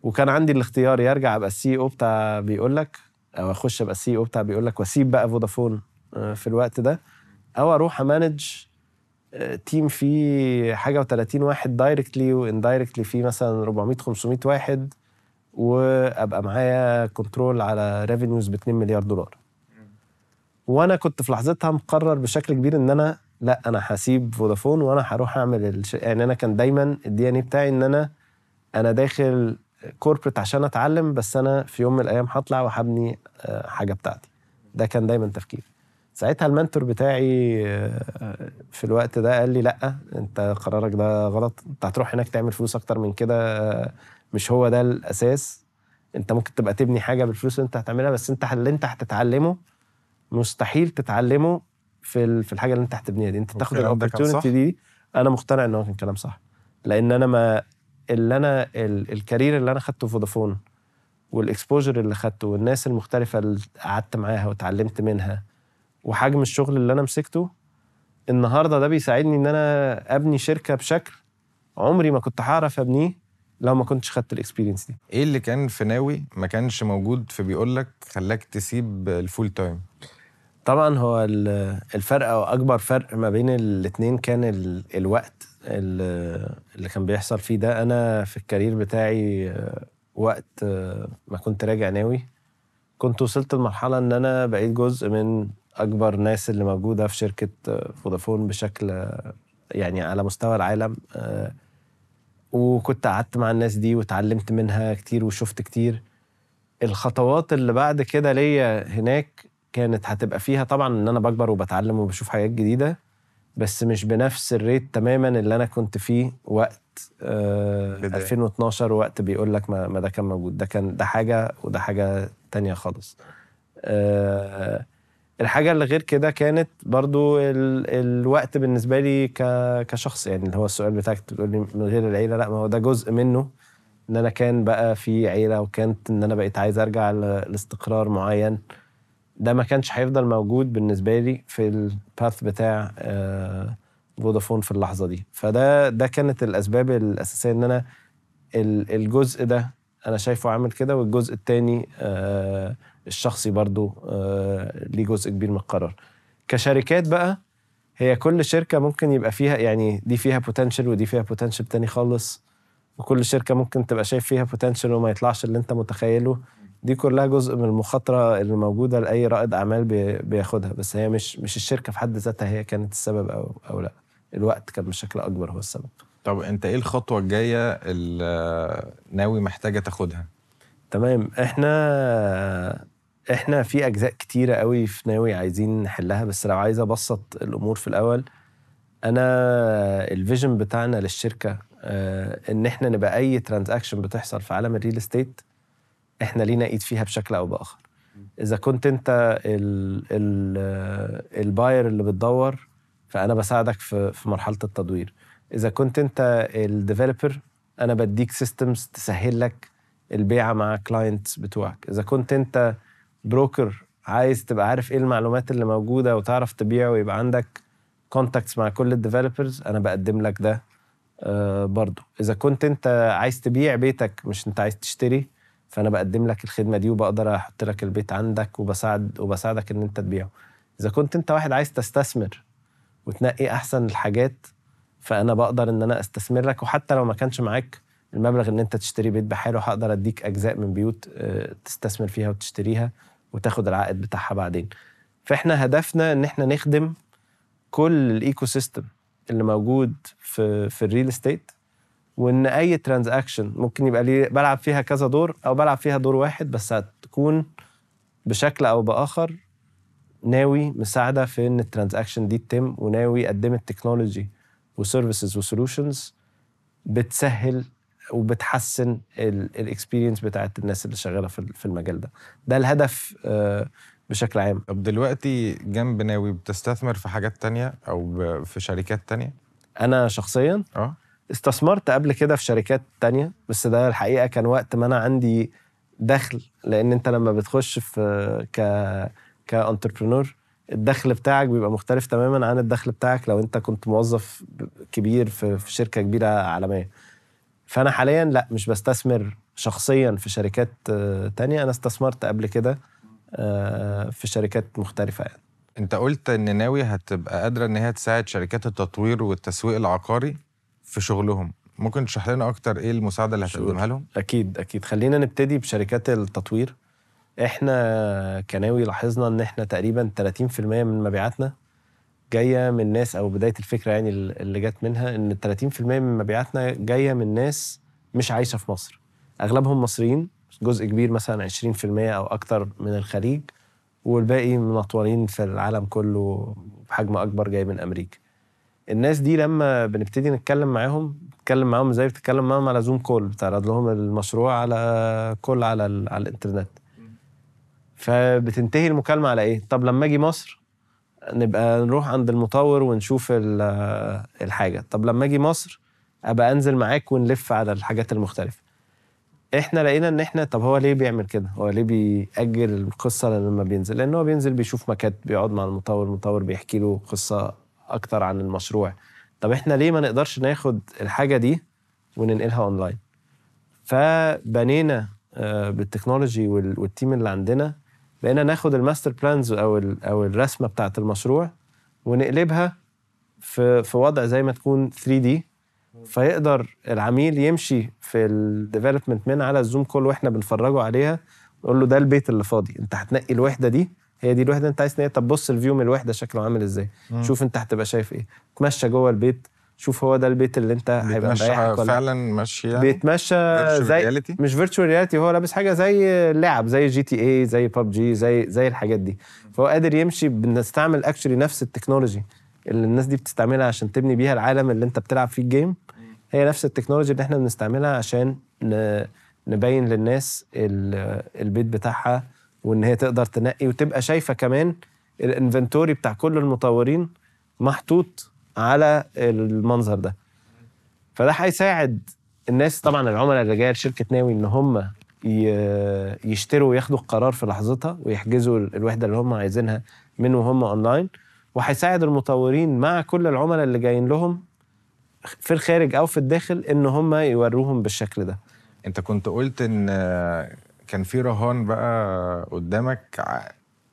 وكان عندي الاختيار يرجع أبقى ال CEO بتاع بيقول لك أو أخش أبقى ال CEO بتاع بيقول لك وأسيب بقى فودافون آه، في الوقت ده أو أروح أ manage آه، team فيه حاجة و30 واحد directly و indirectly فيه مثلا 400 500 واحد وأبقى معايا control على revenues ب 2 مليار دولار. وأنا كنت في لحظتها مقرر بشكل كبير إن أنا لأ أنا هسيب فودافون وأنا هروح أعمل الش... يعني أنا كان دايما ال DNA بتاعي إن أنا أنا داخل corporate عشان أتعلم بس أنا في يوم من الأيام هطلع وهبني آه، حاجة بتاعتي. ده كان دايما تفكيري. ساعتها ال mentor بتاعي آه، في الوقت ده قال لي لأ أنت قرارك ده غلط أنت هتروح هناك تعمل فلوس أكتر من كده آه، مش هو ده الأساس. أنت ممكن تبقى تبني حاجة بالفلوس اللي أنت هتعملها بس أنت اللي أنت هتتعلمه مستحيل تتعلمه في في الحاجة اللي أنت هتبنيها دي. أنت تاخد صح؟ دي. أنا مقتنع إن هو كان كلام صح. لأن أنا ما اللي أنا ال- الcareer اللي أنا خدته في فودافون وال exposure اللي خدته والناس المختلفة اللي قعدت معاها واتعلمت منها وحجم الشغل اللي أنا مسكته النهارده ده بيساعدني إن أنا أبني شركة بشكل عمري ما كنت هعرف أبنيه لو ما كنتش خدت ال experience دي. إيه اللي كان في ناوي ما كانش موجود في بيقول لك خلاك تسيب ال full time طبعا هو ال- الفرق أو أكبر فرق ما بين الاتنين كان ال- الوقت ال- اللي كان بيحصل فيه ده. أنا في ال career بتاعي وقت ما كنت راجع ناوي كنت وصلت لمرحلة إن أنا بقيت جزء من أكبر ناس اللي موجودة في شركة فودافون بشكل يعني على مستوى العالم. آه، وكنت قعدت مع الناس دي واتعلمت منها كتير وشفت كتير. الخطوات اللي بعد كده ليا هناك كانت هتبقى فيها طبعا إن أنا بكبر وبتعلم وبشوف حاجات جديدة بس مش بنفس الريت تماما اللي أنا كنت فيه وقت آه بداية. 2012 وقت بيقول لك ما, ما ده كان موجود. ده كان ده حاجة وده حاجة تانية خالص. آه الحاجة اللي غير كده كانت برضو ال الوقت بالنسبة لي ك كشخص يعني اللي هو السؤال بتاعك بتقول لي من غير العيلة لأ ما هو ده جزء منه إن أنا كان بقى في عيلة وكانت إن أنا بقيت عايز أرجع لاستقرار معين. ده ما كانش هيفضل موجود بالنسبة لي في الباث بتاع آه، فودافون في اللحظة دي. فده ده كانت الأسباب الأساسية إن أنا ال- الجزء ده أنا شايفه عامل كده والجزء التاني آه، الشخصي برضو آه، ليه جزء كبير من القرار. كشركات بقى هي كل شركة ممكن يبقى فيها يعني دي فيها potential ودي فيها potential تاني خالص. وكل شركة ممكن تبقى شايف فيها potential وما يطلعش اللي انت متخيله. دي كلها جزء من المخاطرة اللي موجودة لأي رائد أعمال بي- بياخدها. بس هي مش مش الشركة في حد ذاتها هي كانت السبب أو أو لأ. الوقت كان بشكل أكبر هو السبب. طب أنت إيه الخطوة الجاية اللي ناوي محتاجة تاخدها؟ تمام. إحنا إحنا في أجزاء كتيرة قوي في ناوي عايزين نحلها بس لو عايز أبسط الأمور في الأول أنا ال vision بتاعنا للشركة آه إن إحنا نبقى أي transaction بتحصل في عالم ال real estate إحنا لينا إيد فيها بشكل أو بآخر. إذا كنت أنت ال ال آه، ال buyer اللي بتدور فأنا بساعدك في في مرحلة التدوير. إذا كنت أنت ال developer أنا بديك systems تسهل لك البيعة مع clients بتوعك. إذا كنت أنت broker عايز تبقى عارف إيه المعلومات اللي موجودة وتعرف تبيع ويبقى عندك contacts مع كل ال developers أنا بقدم لك ده آه برضو. إذا كنت أنت عايز تبيع بيتك مش أنت عايز تشتري فأنا بقدم لك الخدمة دي وبقدر أحط لك البيت عندك وبساعد وبساعدك إن أنت تبيعه. إذا كنت أنت واحد عايز تستثمر وتنقي أحسن الحاجات فأنا بقدر إن أنا أستثمر لك. وحتى لو ما كانش معاك المبلغ إن أنت تشتري بيت بحاله هقدر أديك أجزاء من بيوت آه، تستثمر فيها وتشتريها. وتاخد العائد بتاعها بعدين. فإحنا هدفنا إن إحنا نخدم كل ال ecosystem اللي موجود في في ال real estate وإن أي transaction ممكن يبقى لي بلعب فيها كذا دور أو بلعب فيها دور واحد بس هتكون بشكل أو بآخر ناوي مساعدة في إن ال transaction دي تتم وناوي قدمت technology و services و solutions بتسهل وبتحسن ال experience بتاعت الناس اللي شغالة في المجال ده. ده الهدف آه، بشكل عام. طب دلوقتي جنب ناوي بتستثمر في حاجات تانية أو في شركات تانية؟ أنا شخصيا آه. استثمرت قبل كده في شركات تانية بس ده الحقيقة كان وقت ما أنا عندي دخل لأن أنت لما بتخش في ك كانتربرنور الدخل بتاعك بيبقى مختلف تماما عن الدخل بتاعك لو أنت كنت موظف كبير في في شركة كبيرة فأنا حاليا لا مش بستثمر شخصيا في شركات آه، تانية. أنا استثمرت قبل كده آه، في شركات مختلفة يعني. أنت قلت إن ناوي هتبقى قادرة إن هي تساعد شركات التطوير والتسويق العقاري في شغلهم. ممكن تشرح لنا أكتر إيه المساعدة اللي. هتقدمها لهم؟ أكيد أكيد. خلينا نبتدي بشركات التطوير. إحنا كناوي لاحظنا إن إحنا تقريبا 30% من مبيعاتنا جاية من ناس أو بداية الفكرة يعني اللي جت منها إن 30% من مبيعاتنا جاية من ناس مش عايشة في مصر. أغلبهم مصريين جزء كبير مثلا 20% أو أكتر من الخليج والباقي منطورين في العالم كله بحجم أكبر جاي من أمريكا. الناس دي لما بنبتدي نتكلم معاهم بتتكلم معاهم زي بتتكلم معاهم على زوم كول بتعرض لهم المشروع على كل على على الإنترنت. فبتنتهي المكالمة على إيه؟ طب لما أجي مصر نبقى نروح عند المطور ونشوف ال- الحاجة. طب لما أجي مصر أبقى أنزل معاك ونلف على الحاجات المختلفة. إحنا لقينا إن إحنا طب هو ليه بيعمل كده؟ هو ليه بيأجل القصة لما بينزل؟ لأن هو بينزل بيشوف مكات بيقعد مع المطور المطور بيحكي له قصة أكتر عن المشروع. طب إحنا ليه ما نقدرش ناخد الحاجة دي وننقلها اونلاين فبنينا آه، بال technology وال- وال team اللي عندنا بقينا ناخد ال master plans أو أو الرسمة بتاعه المشروع ونقلبها في في وضع زي ما تكون 3D فيقدر العميل يمشي في ال development من على ال Zoom call وإحنا بنفرجه عليها نقول له ده البيت اللي فاضي انت هتنقي الوحدة دي هي دي الوحدة انت عايز تنقيها؟ طب بص ال view من الوحدة شكله عامل إزاي. شوف انت هتبقى شايف إيه. تمشى جوه البيت شوف هو ده البيت اللي انت هيبقى مريحك ولا فعلا ماشي يعني بيتمشى زي reality؟ مش virtual reality هو لابس حاجة زي لعب زي GTA زي ببجي زي زي الحاجات دي. فهو قادر يمشي بنستعمل actually نفس ال technology اللي الناس دي بتستعملها عشان تبني بيها العالم اللي انت بتلعب فيه ال game هي نفس ال technology اللي إحنا بنستعملها عشان نبين للناس ال- البيت بتاعها وإن هي تقدر تنقي وتبقى شايفة كمان الإنفنتوري بتاع كل المطورين محطوط على المنظر ده. فده هيساعد الناس طبعا العملاء اللي جاية لشركة ناوي إن هم يشتروا وياخدوا القرار في لحظتها ويحجزوا الوحدة اللي هم عايزينها من وهم أونلاين. وهيساعد المطورين مع كل العملاء اللي جايين لهم في الخارج أو في الداخل إن هم يوروهم بالشكل ده. أنت كنت قلت إن كان في رهان بقى قدامك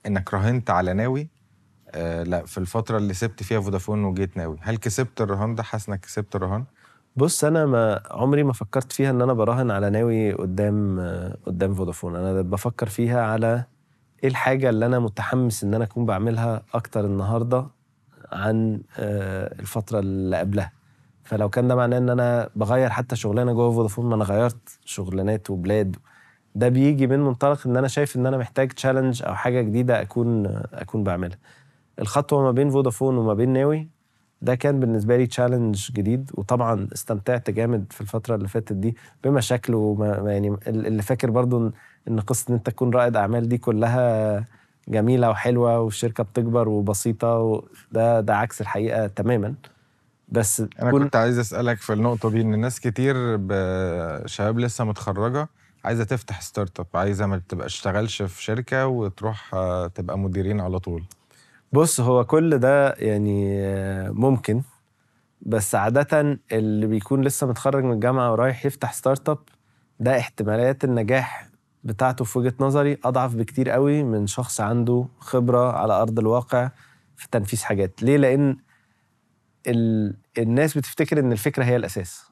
إنك راهنت على ناوي؟ آه لا في الفترة اللي سبت فيها فودافون وجيت ناوي هل كسبت الرهان ده؟ حاسس إنك كسبت الرهان. بص أنا ما عمري ما فكرت فيها إن أنا براهن على ناوي قدام قدام فودافون. أنا بفكر فيها على إيه الحاجة اللي أنا متحمس إن أنا أكون بعملها أكتر النهارده عن آه، الفترة اللي قبلها. فلو كان ده معناه إن أنا بغير حتى شغلانة جوه فودافون ما أنا غيرت شغلانات وبلاد. ده بيجي من منطلق إن أنا شايف إن أنا محتاج challenge أو حاجة جديدة أكون أكون بعملها. الخطوه ما بين فودافون وما بين ناوي. ده كان بالنسبة لي challenge جديد وطبعا استمتعت جامد في الفترة اللي فاتت دي بمشاكله وما ما- يعني اللي فاكر برضو ان قصة إن أنت تكون رائد أعمال دي كلها جميلة وحلوة والشركة بتكبر وبسيطة وده ده عكس الحقيقة تماما. بس أنا كنت عايز أسألك في النقطة دي إن ناس كتير شباب لسه متخرجة عايزة تفتح start up عايزة ما تبقى اشتغلش في شركة وتروح تبقى مديرين على طول. بص هو كل ده يعني آه، ممكن بس عادة اللي بيكون لسه متخرج من الجامعة ورايح يفتح start up ده احتمالات النجاح بتاعته في وجهة نظري أضعف بكتير قوي من شخص عنده خبرة على أرض الواقع في تنفيذ حاجات ليه؟ لأن ال... الناس بتفتكر إن الفكرة هي الأساس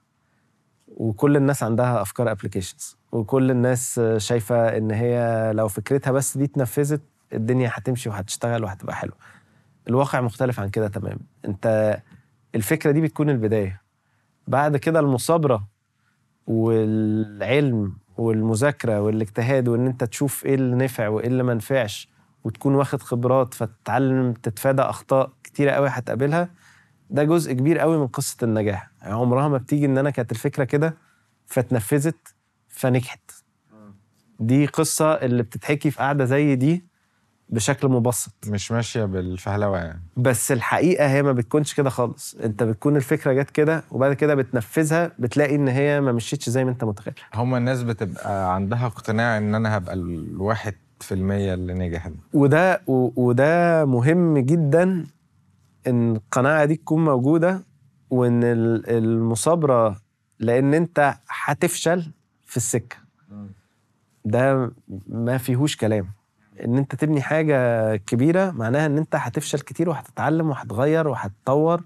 وكل الناس عندها أفكار ابلكيشنز وكل الناس شايفة إن هي لو فكرتها بس دي اتنفذت الدنيا هتمشي وهتشتغل وهتبقى حلوة. الواقع مختلف عن كده تماما. انت الفكرة دي بتكون البداية. بعد كده المثابره والعلم والمذاكرة والاجتهاد وان انت تشوف إيه اللي نفع وايه اللي ما نفعش وتكون واخد خبرات فتتعلم تتفادى أخطاء كتيره قوي هتقابلها ده جزء كبير قوي من قصة النجاح. يعني عمرها ما بتيجي ان أنا كانت الفكرة كده فاتنفذت فنجحت. دي قصة اللي بتتحكي في قعده زي دي بشكل مبسط. مش ماشية بالفهلوة يعني. بس الحقيقة هي ما بتكونش كده خالص. انت بتكون الفكرة جت كده وبعد كده بتنفذها بتلاقي إن هي ما مشيتش زي ما أنت متخيل. هما الناس بتبقى عندها اقتناع إن أنا هبقى الواحد في المية اللي نجح ده وده وده مهم جدا إن القناعة دي تكون موجودة وإن ال- المثابره لأن أنت هتفشل في السكة. ده ما فيهوش كلام. إن أنت تبني حاجة كبيرة معناها إن أنت هتفشل كتير وهتتعلم وهتغير وهتطور.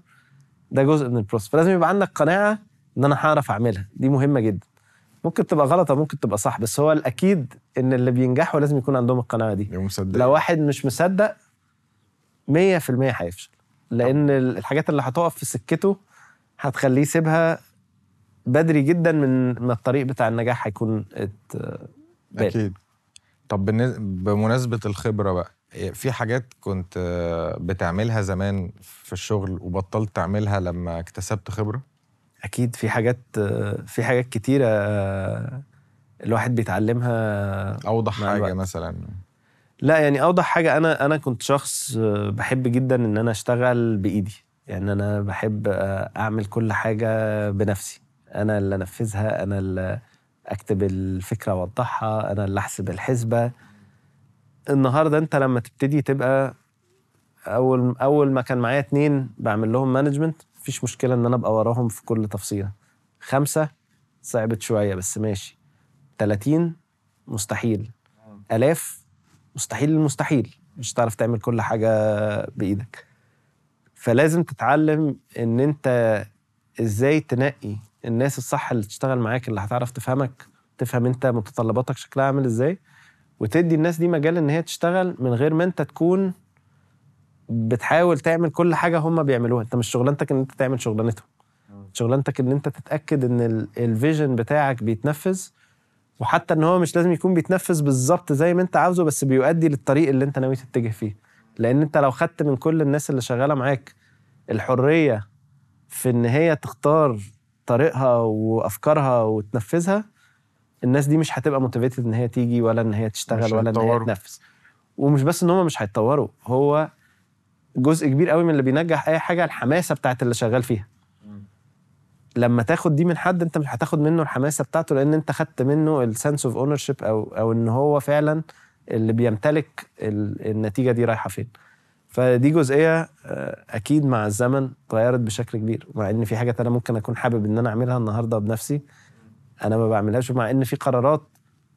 ده جزء من البروسس فلازم يبقى عندك قناعة إن أنا هعرف أعملها. دي مهمة جدا. ممكن تبقى غلط أو ممكن تبقى صح بس هو الأكيد إن اللي بينجحوا لازم يكون عندهم القناعة دي. مصدق. لو واحد مش مصدق 100% هيفشل. لأن ال- الحاجات اللي هتقف في سكته هتخليه يسيبها بدري جدا من ما الطريق بتاع النجاح هيكون ات. أكيد. طب بمناسبة الخبرة بقى إيه، في حاجات كنت آه، بتعملها زمان في الشغل وبطلت تعملها لما اكتسبت خبرة؟ أكيد في حاجات في حاجات كتيرة الواحد بيتعلمها أوضح مع حاجة الوقت. مثلا. لا يعني أوضح حاجة أنا أنا كنت شخص بحب جدا إن أنا أشتغل بإيدي. يعني أنا بحب أعمل كل حاجة بنفسي. أنا اللي أنفذها أنا اللي أكتب الفكرة واوضحها أنا اللي أحسب الحسبة. النهارده أنت لما تبتدي تبقى أول أول ما كان معايا اتنين بعمل لهم مانجمنت مفيش مشكلة إن أنا أبقى وراهم في كل تفصيلة. خمسة صعبت شوية بس ماشي. 30 مستحيل. آلاف مستحيل المستحيل. مش هتعرف تعمل كل حاجة بإيدك. فلازم تتعلم إن أنت إزاي تنقي الناس الصح اللي تشتغل معاك اللي هتعرف تفهمك تفهم انت متطلباتك شكلها عامل إزاي وتدي الناس دي مجال ان هي تشتغل من غير ما انت تكون بتحاول تعمل كل حاجة هم بيعملوها. انت مش شغلانتك ان انت تعمل شغلانتهم. شغلانتك ان انت تتأكد ان ال- الفيجن بتاعك بيتنفذ وحتى ان هو مش لازم يكون بيتنفذ بالظبط زي ما انت عاوزه بس بيؤدي للطريق اللي انت ناوي تتجه فيه. لأن انت لو خدت من كل الناس اللي شغالة معاك الحرية في ان هي تختار طريقها وأفكارها وتنفذها الناس دي مش هتبقى motivated إن هي تيجي ولا إن هي تشتغل ولا إن هي. تنفذ. ومش بس إن هم مش هيتطوروا هو جزء كبير قوي من اللي بينجح أي حاجة الحماسة بتاعت اللي شغال فيها. لما تاخد دي من حد أنت مش هتاخد منه الحماسة بتاعته لأن أنت خدت منه ال sense of ownership أو أو إن هو فعلا اللي بيمتلك ال- النتيجة دي رايحة فين. فدي جزئية آه، أكيد مع الزمن اتغيرت بشكل كبير مع إن في حاجات أنا ممكن أكون حابب إن أنا أعملها النهارده بنفسي أنا ما بعملهاش ومع إن في قرارات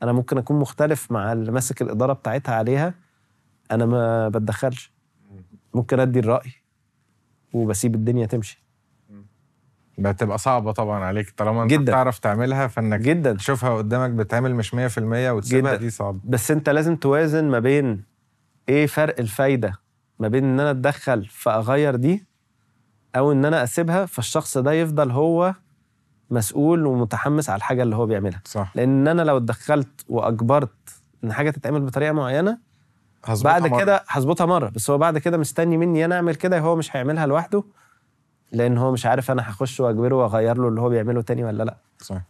أنا ممكن أكون مختلف مع اللي ماسك الإدارة بتاعتها عليها أنا ما بتدخلش ممكن أدي الرأي وبسيب الدنيا تمشي بتبقى صعبة طبعا عليك طالما أنت جداً. بتعرف تعملها فإنك جدا تشوفها قدامك بتعمل مش 100% وتسيبها جداً. دي صعبة بس أنت لازم توازن ما بين إيه فرق الفايدة ما بين إن أنا أتدخل فأغير دي أو إن أنا أسيبها فالشخص ده يفضل هو مسؤول ومتحمس على الحاجة اللي هو بيعملها. صح. لأن أنا لو اتدخلت وأجبرت إن حاجة تتعمل بطريقة معينة بعد مرة. كده هظبطها مرة. بس هو بعد كده مستني مني أنا أعمل كده هو مش هيعملها لوحده لأن هو مش عارف أنا هخش وأجبره وأغير له اللي هو بيعمله تاني ولا لأ. صح.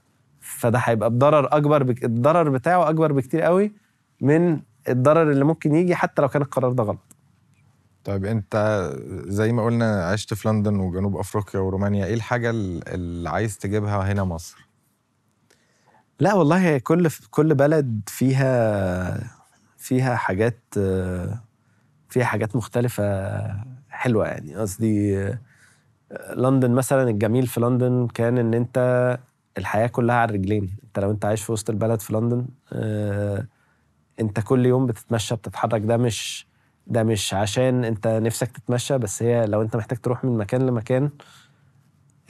فده هيبقى بضرر أكبر بك... الضرر بتاعه أكبر بكتير قوي من الضرر اللي ممكن يجي حتى لو كان القرار ده غلط. طيب أنت زي ما قلنا عشت في لندن وجنوب أفريقيا ورومانيا إيه الحاجة ال- اللي عايز تجيبها هنا مصر؟ لا والله كل كل بلد فيها فيها حاجات فيها حاجات مختلفة حلوة يعني. قصدي لندن مثلا الجميل في لندن كان إن أنت الحياة كلها على الرجلين. أنت لو أنت عايش في وسط البلد في لندن آه، أنت كل يوم بتتمشى بتتحرك ده مش ده مش عشان انت نفسك تتمشى بس هي لو انت محتاج تروح من مكان لمكان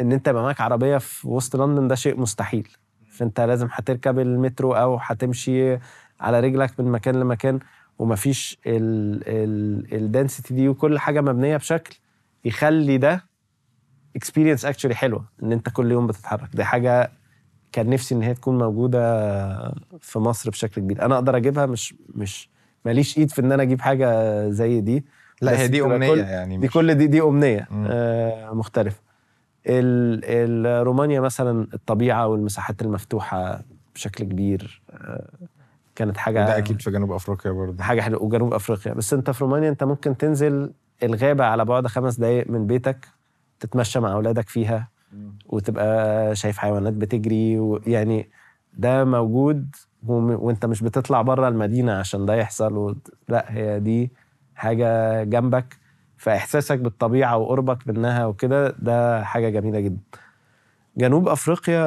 ان انت يبقى معاك عربية في وسط لندن ده شيء مستحيل. فانت لازم هتركب المترو أو هتمشي على رجلك من مكان لمكان ومفيش ال density دي وكل حاجة مبنية بشكل يخلي ده experience actually حلوة إن أنت كل يوم بتتحرك. دي حاجة كان نفسي إن هي تكون موجودة في مصر بشكل كبير. أنا أقدر أجيبها؟ مش مش ماليش ايد في إن أنا أجيب حاجة زي دي لا هي دي أمنية كل- يعني دي كل دي دي أمنية مم. آه مختلفة. ال- ال- رومانيا مثلا الطبيعة والمساحات المفتوحة بشكل كبير آه كانت حاجة وده أكيد في جنوب أفريقيا برضه. حاجة حلوة وجنوب أفريقيا. بس أنت في رومانيا أنت ممكن تنزل الغابة على بعد خمس دقايق من بيتك تتمشى مع أولادك فيها وتبقى شايف حيوانات بتجري ويعني ده موجود وانت مش بتطلع بره المدينة عشان ده يحصل و... لا هي دي حاجة جنبك فإحساسك بالطبيعة وقربك منها وكده ده حاجة جميلة جدا. جنوب أفريقيا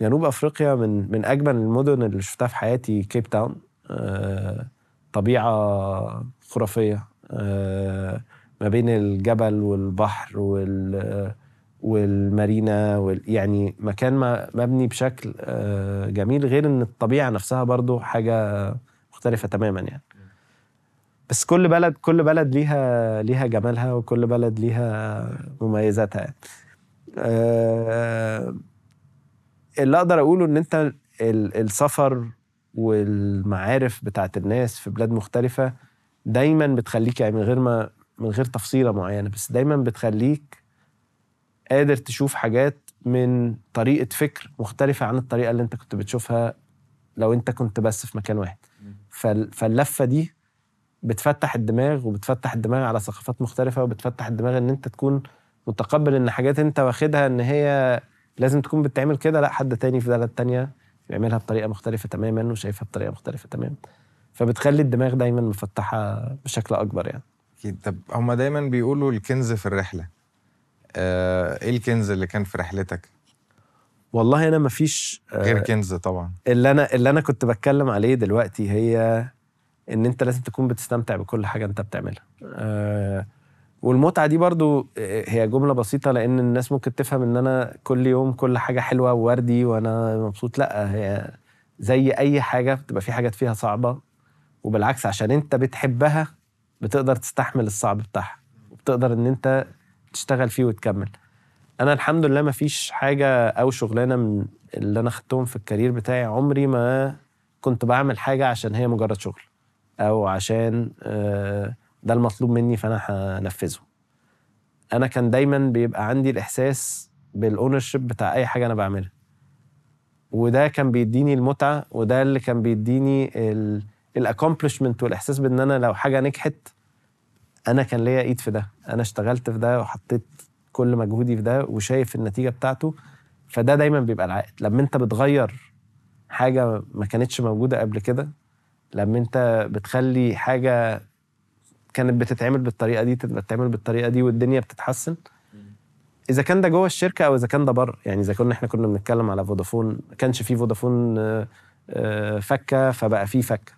جنوب أفريقيا من من أجمل المدن اللي شفتها في حياتي كيب تاون. آه، طبيعة خرافية. آه، ما بين الجبل والبحر وال والمارينا وال يعني مكان مبني بشكل آه، جميل غير إن الطبيعة نفسها برضو حاجة مختلفة تماما يعني بس كل بلد كل بلد ليها ليها جمالها وكل بلد ليها مميزاتها يعني. آه، اللي أقدر أقوله إن أنت ال- السفر والمعارف بتاعت الناس في بلاد مختلفة دايما بتخليك يعني من غير ما من غير تفصيلة معينة بس دايما بتخليك قادر تشوف حاجات من طريقة فكر مختلفة عن الطريقة اللي انت كنت بتشوفها لو انت كنت بس في مكان واحد. فال- فاللفة دي بتفتح الدماغ وبتفتح الدماغ على ثقافات مختلفة وبتفتح الدماغ إن انت تكون متقبل إن حاجات انت واخدها إن هي لازم تكون بتعمل كده لأ حد تاني في بلد تانية بيعملها بطريقة مختلفة تماما وشايفها بطريقة مختلفة تماما فبتخلي الدماغ دايما مفتحة بشكل أكبر يعني. أكيد. طب هما دايما بيقولوا الكنز في الرحلة. إيه الكنز اللي كان في رحلتك؟ والله أنا مفيش آه، غير كنز طبعا. اللي أنا اللي أنا كنت بتكلم عليه دلوقتي هي إن أنت لازم تكون بتستمتع بكل حاجة أنت بتعملها. آه، والمتعة دي برضو آه، هي جملة بسيطة لأن الناس ممكن تفهم إن أنا كل يوم كل حاجة حلوة ووردي وأنا مبسوط. لأ هي زي أي حاجة بتبقى في حاجات فيها صعبة وبالعكس عشان أنت بتحبها بتقدر تستحمل الصعب بتاعها وبتقدر إن أنت تشتغل فيه وتكمل. أنا الحمد لله ما فيش حاجة أو شغلانة من اللي أنا خدتهم في الكارير بتاعي عمري ما كنت بعمل حاجة عشان هي مجرد شغل أو عشان آه، ده المطلوب مني فأنا هنفذه. أنا كان دايما بيبقى عندي الإحساس بال ownership بتاع أي حاجة أنا بعملها. وده كان بيديني المتعة وده اللي كان بيديني ال accomplishment والإحساس بإن أنا لو حاجة نجحت أنا كان ليا إيد في ده. أنا اشتغلت في ده وحطيت كل مجهودي في ده وشايف النتيجة بتاعته. فده دايما بيبقى العائد لما أنت بتغير حاجة ما كانتش موجودة قبل كده لما أنت بتخلي حاجة كانت بتتعمل بالطريقة دي تبقى تتعمل بالطريقة دي والدنيا بتتحسن. إذا كان ده جوه الشركة أو إذا كان ده بره يعني إذا كنا إحنا كنا بنتكلم على فودافون ما كانش في فودافون آه، آه، فكة فبقى في فكة.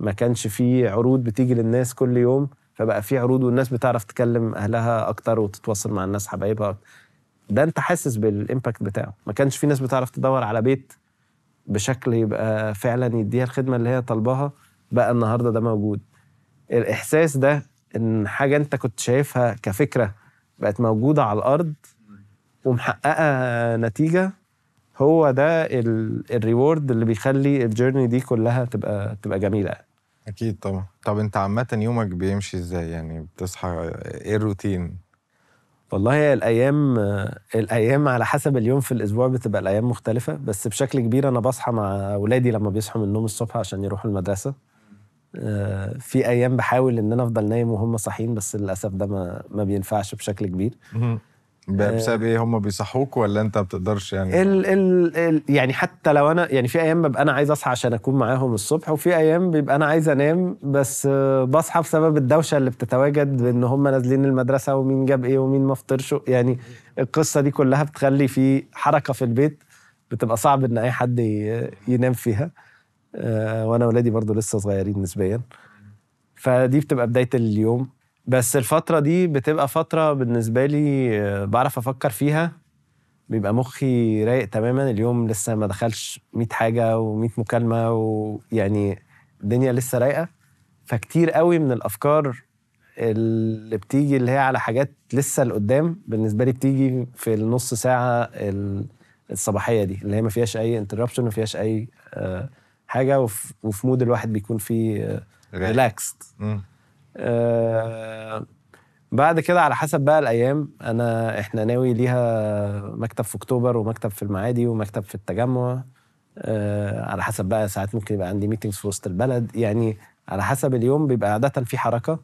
ما كانش في عروض بتيجي للناس كل يوم. فبقى في عروض والناس بتعرف تكلم أهلها أكتر وتتواصل مع الناس حبايبها. ده أنت حاسس بال impact بتاعه. ما كانش في ناس بتعرف تدور على بيت بشكل يبقى فعلا يديها الخدمة اللي هي طالباها بقى النهارده ده موجود. الإحساس ده إن حاجة أنت كنت شايفها كفكرة بقت موجودة على الأرض ومحققة نتيجة هو ده ال reward اللي بيخلي ال journey دي كلها تبقى تبقى جميلة. أكيد طبعا. طب أنت عامة يومك بيمشي إزاي؟ يعني بتصحى إيه الروتين؟ والله هي الأيام الأيام على حسب اليوم في الأسبوع بتبقى الأيام مختلفة بس بشكل كبير أنا بصحى مع أولادي لما بيصحوا من النوم الصبح عشان يروحوا المدرسة. آه، في أيام بحاول إن أنا أفضل نايم وهم صاحيين بس للأسف ده ما, ما بينفعش بشكل كبير. بسبب إيه؟ هم بيصحوك ولا أنت ما بتقدرش يعني؟ ال ال ال يعني حتى لو أنا يعني في أيام ببقى أنا عايز أصحى عشان أكون معاهم الصبح وفي أيام بيبقى أنا عايز أنام بس آه، بصحى بسبب الدوشة اللي بتتواجد بإن هم نازلين المدرسة ومين جاب إيه ومين ما فطرش. يعني القصة دي كلها بتخلي في حركة في البيت بتبقى صعب إن أي حد ينام فيها. آه، وأنا ولادي برضو لسه صغيرين نسبيا. فدي بتبقى بداية اليوم. بس الفترة دي بتبقى فترة بالنسبة لي آه، بعرف أفكر فيها. بيبقى مخي رايق تماما اليوم لسه ما دخلش 100 حاجة و100 مكالمة ويعني الدنيا لسه رايقة. فكتير قوي من الأفكار اللي بتيجي اللي هي على حاجات لسه لقدام بالنسبة لي بتيجي في النص ساعة ال- الصباحية دي اللي هي ما فيهاش أي interruption ما فيهاش أي آه، حاجة وف- وفي mood الواحد بيكون فيه رايق. آه، بعد كده على حسب بقى الأيام أنا إحنا ناوي ليها مكتب في أكتوبر ومكتب في المعادي ومكتب في التجمع آه، على حسب بقى ساعات ممكن يبقى عندي meetings في وسط البلد. يعني على حسب اليوم بيبقى عادة في حركة.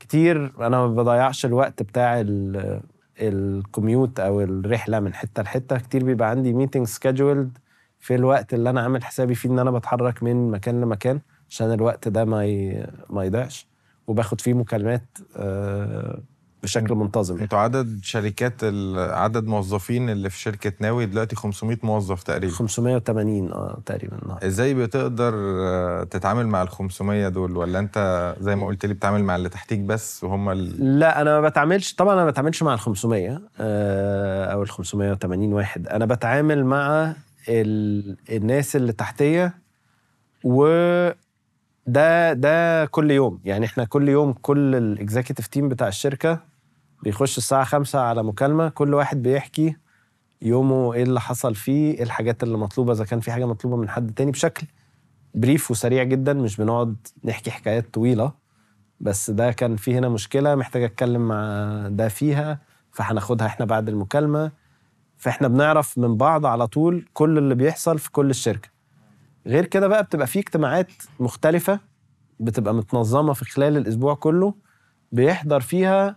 كتير أنا ما بضيعش الوقت بتاع ال- ال commute أو الرحلة من حتة لحتة. كتير بيبقى عندي meeting scheduled في الوقت اللي أنا عامل حسابي فيه إن أنا بتحرك من مكان لمكان. عشان الوقت ده ما ي... ما يضيعش. وباخد فيه مكالمات آه، بشكل منتظم. أنتوا عدد شركات ال- عدد موظفين اللي في شركة ناوي دلوقتي 500 موظف تقريبا. 580 آه تقريبا النهارده إزاي بتقدر آه، تتعامل مع ال 500 دول؟ ولا أنت زي ما قلت لي بتتعامل مع اللي تحتيك بس وهم ال... لا أنا ما بتعاملش طبعا أنا ما بتعاملش مع ال 500 آه، أو ال 580 واحد. أنا بتعامل مع ال... الناس اللي تحتيه و ده ده كل يوم. يعني إحنا كل يوم كل ال executive team بتاع الشركة بيخش الساعة 5 على مكالمة كل واحد بيحكي يومه إيه اللي حصل فيه إيه الحاجات اللي مطلوبة إذا كان في حاجة مطلوبة من حد تاني بشكل brief وسريع جدا مش بنقعد نحكي حكايات طويلة. بس ده كان في هنا مشكلة محتاج أتكلم مع ده فيها فهناخدها إحنا بعد المكالمة. فإحنا بنعرف من بعض على طول كل اللي بيحصل في كل الشركة. غير كده بقى بتبقى في اجتماعات مختلفة بتبقى متنظمة في خلال الأسبوع كله بيحضر فيها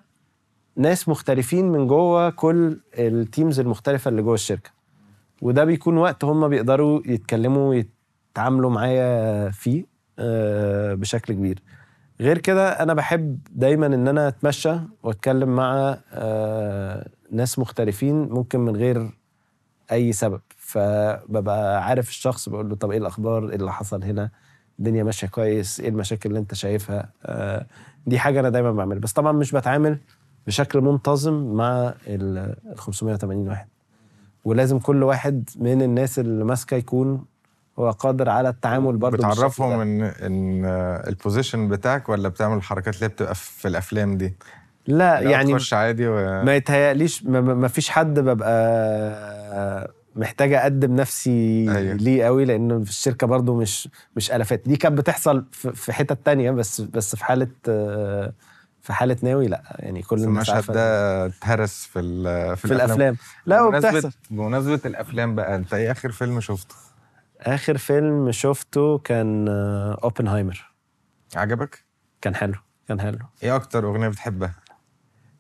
ناس مختلفين من جوه كل التيمز المختلفة اللي جوه الشركة. وده بيكون وقت هم بيقدروا يتكلموا ويتعاملوا معايا فيه آه، بشكل كبير. غير كده أنا بحب دايما إن أنا أتمشى وأتكلم مع آه، ناس مختلفين ممكن من غير أي سبب. فببقى عارف الشخص بقول له طب إيه الأخبار؟ إيه اللي حصل هنا؟ الدنيا ماشية كويس إيه المشاكل اللي أنت شايفها؟ آه، دي حاجة أنا دايما بعملها. بس طبعا مش بتعامل بشكل منتظم مع ال ال 580 واحد. ولازم كل واحد من الناس اللي ماسكة يكون هو قادر على التعامل برضه بتعرفهم. إن إن آه، البوزيشن بتاعك ولا بتعمل الحركات اللي بتبقى في الأفلام دي؟ لا يعني تخش عادي و... ما يتهيأليش ما ما فيش حد ببقى محتاج أقدم نفسي أيوة. ليه قوي لأنه في الشركة برضو مش مش ألافات دي كانت بتحصل في في حتت تانية بس بس في حالة في حالة ناوي لأ يعني كل الناس عارفة ده اتهرس في ال- في الأفلام لا بمناسبة- وبتحصل بمناسبة الأفلام بقى أنت إيه آخر فيلم شفته؟ آخر فيلم شفته كان آه، أوبنهايمر عجبك؟ كان حلو كان حلو إيه أكتر أغنية بتحبها؟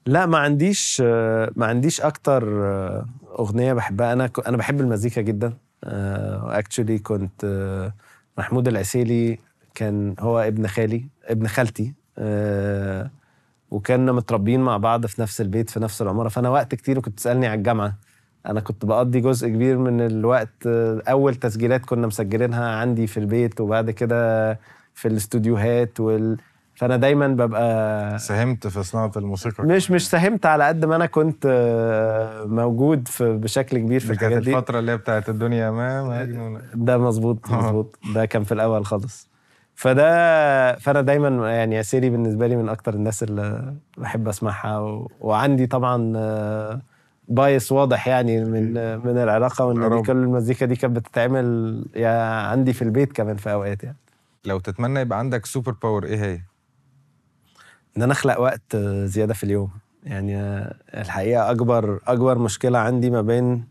لا ما عنديش آه، ما عنديش أكتر آه، أغنية بحبها. أنا أنا بحب المزيكا جدا. اكشولي كنت آه، محمود العسيلي كان هو ابن خالي ابن خالتي. آه، وكنا متربيين مع بعض في نفس البيت في نفس العمارة. فأنا وقت كتير كنت تسألني على الجامعة. أنا كنت بقضي جزء كبير من الوقت آه، أول تسجيلات كنا مسجلينها عندي في البيت وبعد كده في الاستوديوهات وال... فأنا دايما ببقى ساهمت في صناعة الموسيقى مش مش ساهمت على قد ما أنا كنت آه، موجود في بشكل كبير في الحاجات دي. الفترة اللي هي بتاعت الدنيا ما مجنونة ده مظبوط آه. مظبوط *laughs* ده كان في الأول خالص. فده فأنا دايما يعني عسيري بالنسبة لي من أكتر الناس اللي بحب أسمعها و... وعندي طبعا آه، bias واضح يعني من من العلاقة وإن كل المزيكا دي كانت بتتعمل يا عندي في البيت كمان في أوقات يعني. لو تتمنى يبقى عندك super power إيه هي؟ إن أنا أخلق وقت زيادة في اليوم. يعني الحقيقة أكبر أكبر مشكلة عندي ما بين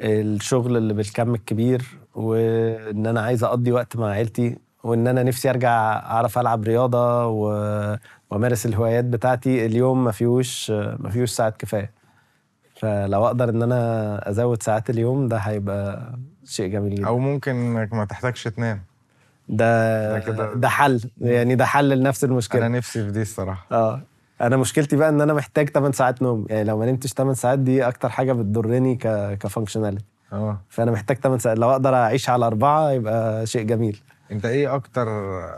الشغل اللي بالكم الكبير وإن أنا عايز أقضي وقت مع عيلتي وإن أنا نفسي أرجع أعرف ألعب رياضة و... وأمارس الهوايات بتاعتي اليوم ما فيهوش ما فيهوش ساعات كفاية. فلو أقدر إن أنا أزود ساعات اليوم ده هيبقى شيء جميل جدا. أو ممكن ما تحتاجش تنام. ده ده حل. يعني ده حل لنفس المشكلة. أنا نفسي في دي الصراحة. آه. أنا مشكلتي بقى إن أنا محتاج 8 ساعات نوم. يعني لو ما نمتش 8 ساعات دي أكتر حاجة بتضرني ك ك functionality آه. فأنا محتاج 8 ساعات. لو أقدر أعيش على أربعة يبقى شيء جميل. أنت إيه أكتر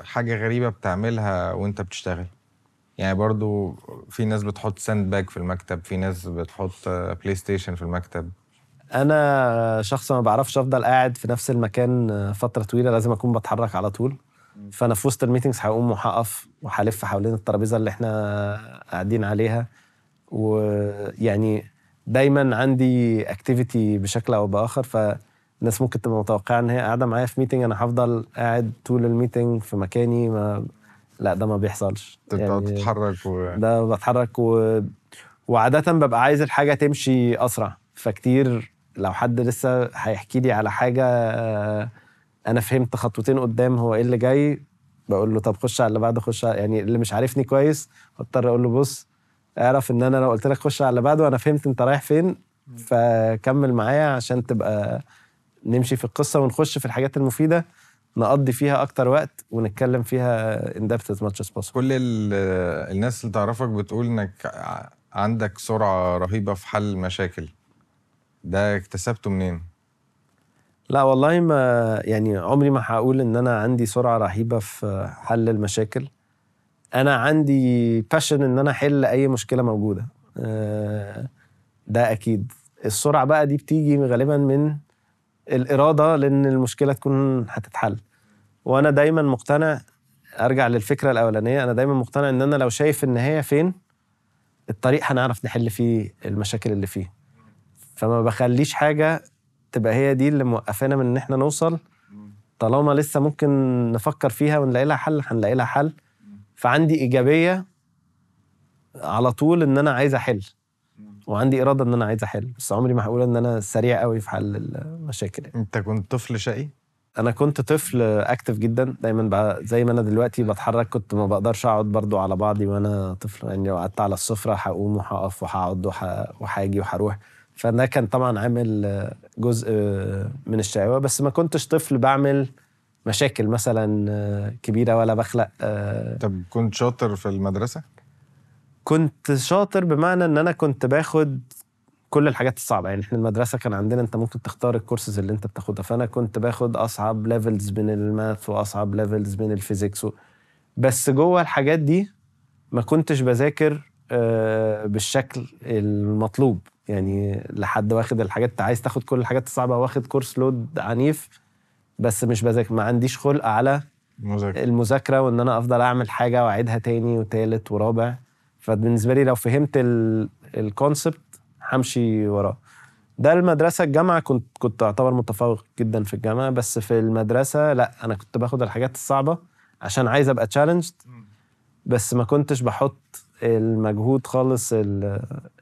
حاجة غريبة بتعملها وأنت بتشتغل؟ يعني برضو في ناس بتحط sand bag في المكتب في ناس بتحط PlayStation في المكتب. أنا شخص ما بعرفش أفضل قاعد في نفس المكان فترة طويلة لازم أكون بتحرك على طول. فأنا في وسط ال meetings هقوم وهقف وهلف حوالين الترابيزة اللي إحنا قاعدين عليها. ويعني دايما عندي activity بشكل أو بآخر فالناس ممكن تبقى متوقعة إن هي قاعدة معايا في meeting أنا هفضل قاعد طول ال meeting في مكاني ما لا ده ما بيحصلش. تقعد تتحرك و... ده بتحرك و... وعادة ببقى عايز الحاجة تمشي أسرع. فكتير لو حد لسه هيحكي لي على حاجة آه، أنا فهمت خطوتين قدام هو إيه اللي جاي بقول له طب خش على اللي بعده خش على يعني اللي مش عارفني كويس بضطر أقول له بص اعرف إن أنا لو قلت لك خش على اللي بعده أنا فهمت أنت رايح فين فكمل معايا عشان تبقى نمشي في القصة ونخش في الحاجات المفيدة نقضي فيها أكتر وقت ونتكلم فيها depth as much as possible. كل ال- الناس اللي تعرفك بتقول إنك عندك سرعة رهيبة في حل المشاكل ده اكتسبته منين؟ لا والله ما يعني عمري ما هقول إن أنا عندي سرعة رهيبة في حل المشاكل. أنا عندي باشن إن أنا أحل أي مشكلة موجودة. آه، ده أكيد. السرعة بقى دي بتيجي غالبا من الإرادة لإن المشكلة تكون هتتحل. وأنا دايما مقتنع أرجع للفكرة الأولانية أنا دايما مقتنع إن أنا لو شايف النهاية فين الطريق هنعرف نحل فيه المشاكل اللي فيه. فما بخليش حاجة تبقى هي دي اللي موقفانا من إن إحنا نوصل. طالما لسه ممكن نفكر فيها ونلاقي لها حل هنلاقي لها حل. فعندي إيجابية على طول إن أنا عايز أحل. وعندي إرادة إن أنا عايز أحل. بس عمري ما هقول إن أنا سريع قوي في حل المشاكل يعني. أنت كنت طفل شقي؟ أنا كنت طفل اكتف جدا. دايما بقى زي ما أنا دلوقتي بتحرك كنت ما بقدرش أقعد برضو على بعضي وأنا طفل. يعني لو قعدت على السفرة هقوم وهقف وهقعد وه- وهاجي وهروح. فده كان طبعا عامل جزء من الشقاوة. بس ما كنتش طفل بعمل مشاكل مثلا آه، كبيرة ولا بخلق آه، طب كنت شاطر في المدرسة؟ كنت شاطر بمعنى إن أنا كنت باخد كل الحاجات الصعبة. يعني إحنا المدرسة كان عندنا أنت ممكن تختار الكورسز اللي أنت بتاخدها. فأنا كنت باخد أصعب levels من ال math وأصعب levels من ال physics و... بس جوه الحاجات دي ما كنتش بذاكر آه، بالشكل المطلوب. يعني لحد واخد الحاجات انت عايز تاخد كل الحاجات الصعبة واخد كورس لود عنيف بس مش بذاكر ما عنديش خلق على مذاكره المذاكرة وإن أنا أفضل أعمل حاجة وأعيدها تاني وتالت ورابع. فبالنسبة لي لو فهمت الكونسبت همشي وراه. ده المدرسة الجامعة كنت كنت أعتبر متفوق جدا في الجامعة بس في المدرسة لأ أنا كنت باخد الحاجات الصعبة عشان عايز أبقى تشالنجد بس ما كنتش بحط المجهود خالص ال-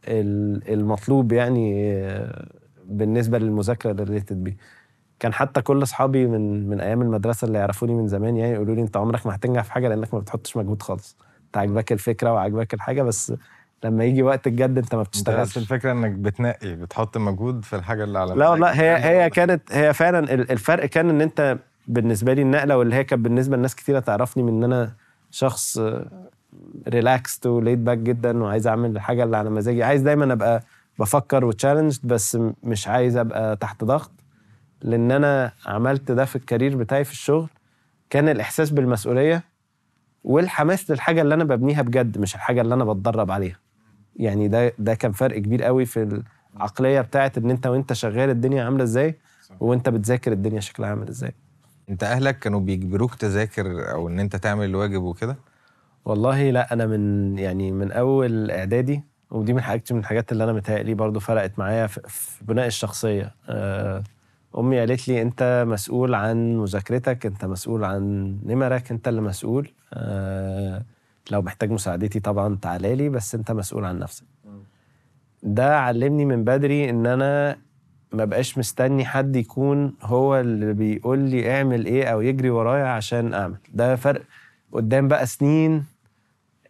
ال- المطلوب يعني آه، بالنسبة للمذاكرة اللي ريليتد بيه. كان حتى كل أصحابي من من أيام المدرسة اللي يعرفوني من زمان يعني يقولوا لي أنت عمرك ما هتنجح في حاجة لأنك ما بتحطش مجهود خالص. أنت عاجباك الفكرة وعاجباك الحاجة بس لما يجي وقت الجد أنت ما أنت بس بتشتغلش الفكرة إنك بتنقي بتحط مجهود في الحاجة اللي على لا مزاجك. هي هي كانت هي فعلا ال- الفرق كان إن أنت بالنسبة لي النقلة واللي هي كانت بالنسبة لناس كتيرة تعرفني من إن أنا شخص relaxed و laid back جدا وعايز أعمل الحاجة اللي على مزاجي. عايز دايما أبقى بفكر و challenge بس مش عايز أبقى تحت ضغط. لأن أنا عملت ده في ال career بتاعي في الشغل كان الإحساس بالمسؤولية والحماس للحاجة اللي أنا ببنيها بجد مش الحاجة اللي أنا بتدرب عليها. يعني ده ده كان فرق كبير قوي في العقلية بتاعت إن أنت وأنت شغال الدنيا عاملة إزاي وأنت بتذاكر الدنيا شكلها عامل إزاي. أنت أهلك كانوا بيجبروك تذاكر أو إن أنت تعمل الواجب وكده؟ والله لا أنا من يعني من أول إعدادي ودي من حاجات من الحاجات اللي أنا متهيألي برضو فرقت معايا في, في بناء الشخصية. آه، أمي قالت لي أنت مسؤول عن مذاكرتك أنت مسؤول عن نمرك أنت اللي مسؤول. آه، لو محتاج مساعدتي طبعا تعالى لي بس أنت مسؤول عن نفسك. ده علمني من بدري إن أنا ما بقاش مستني حد يكون هو اللي بيقول لي اعمل إيه أو يجري ورايا عشان أعمل. ده فرق قدام بقى سنين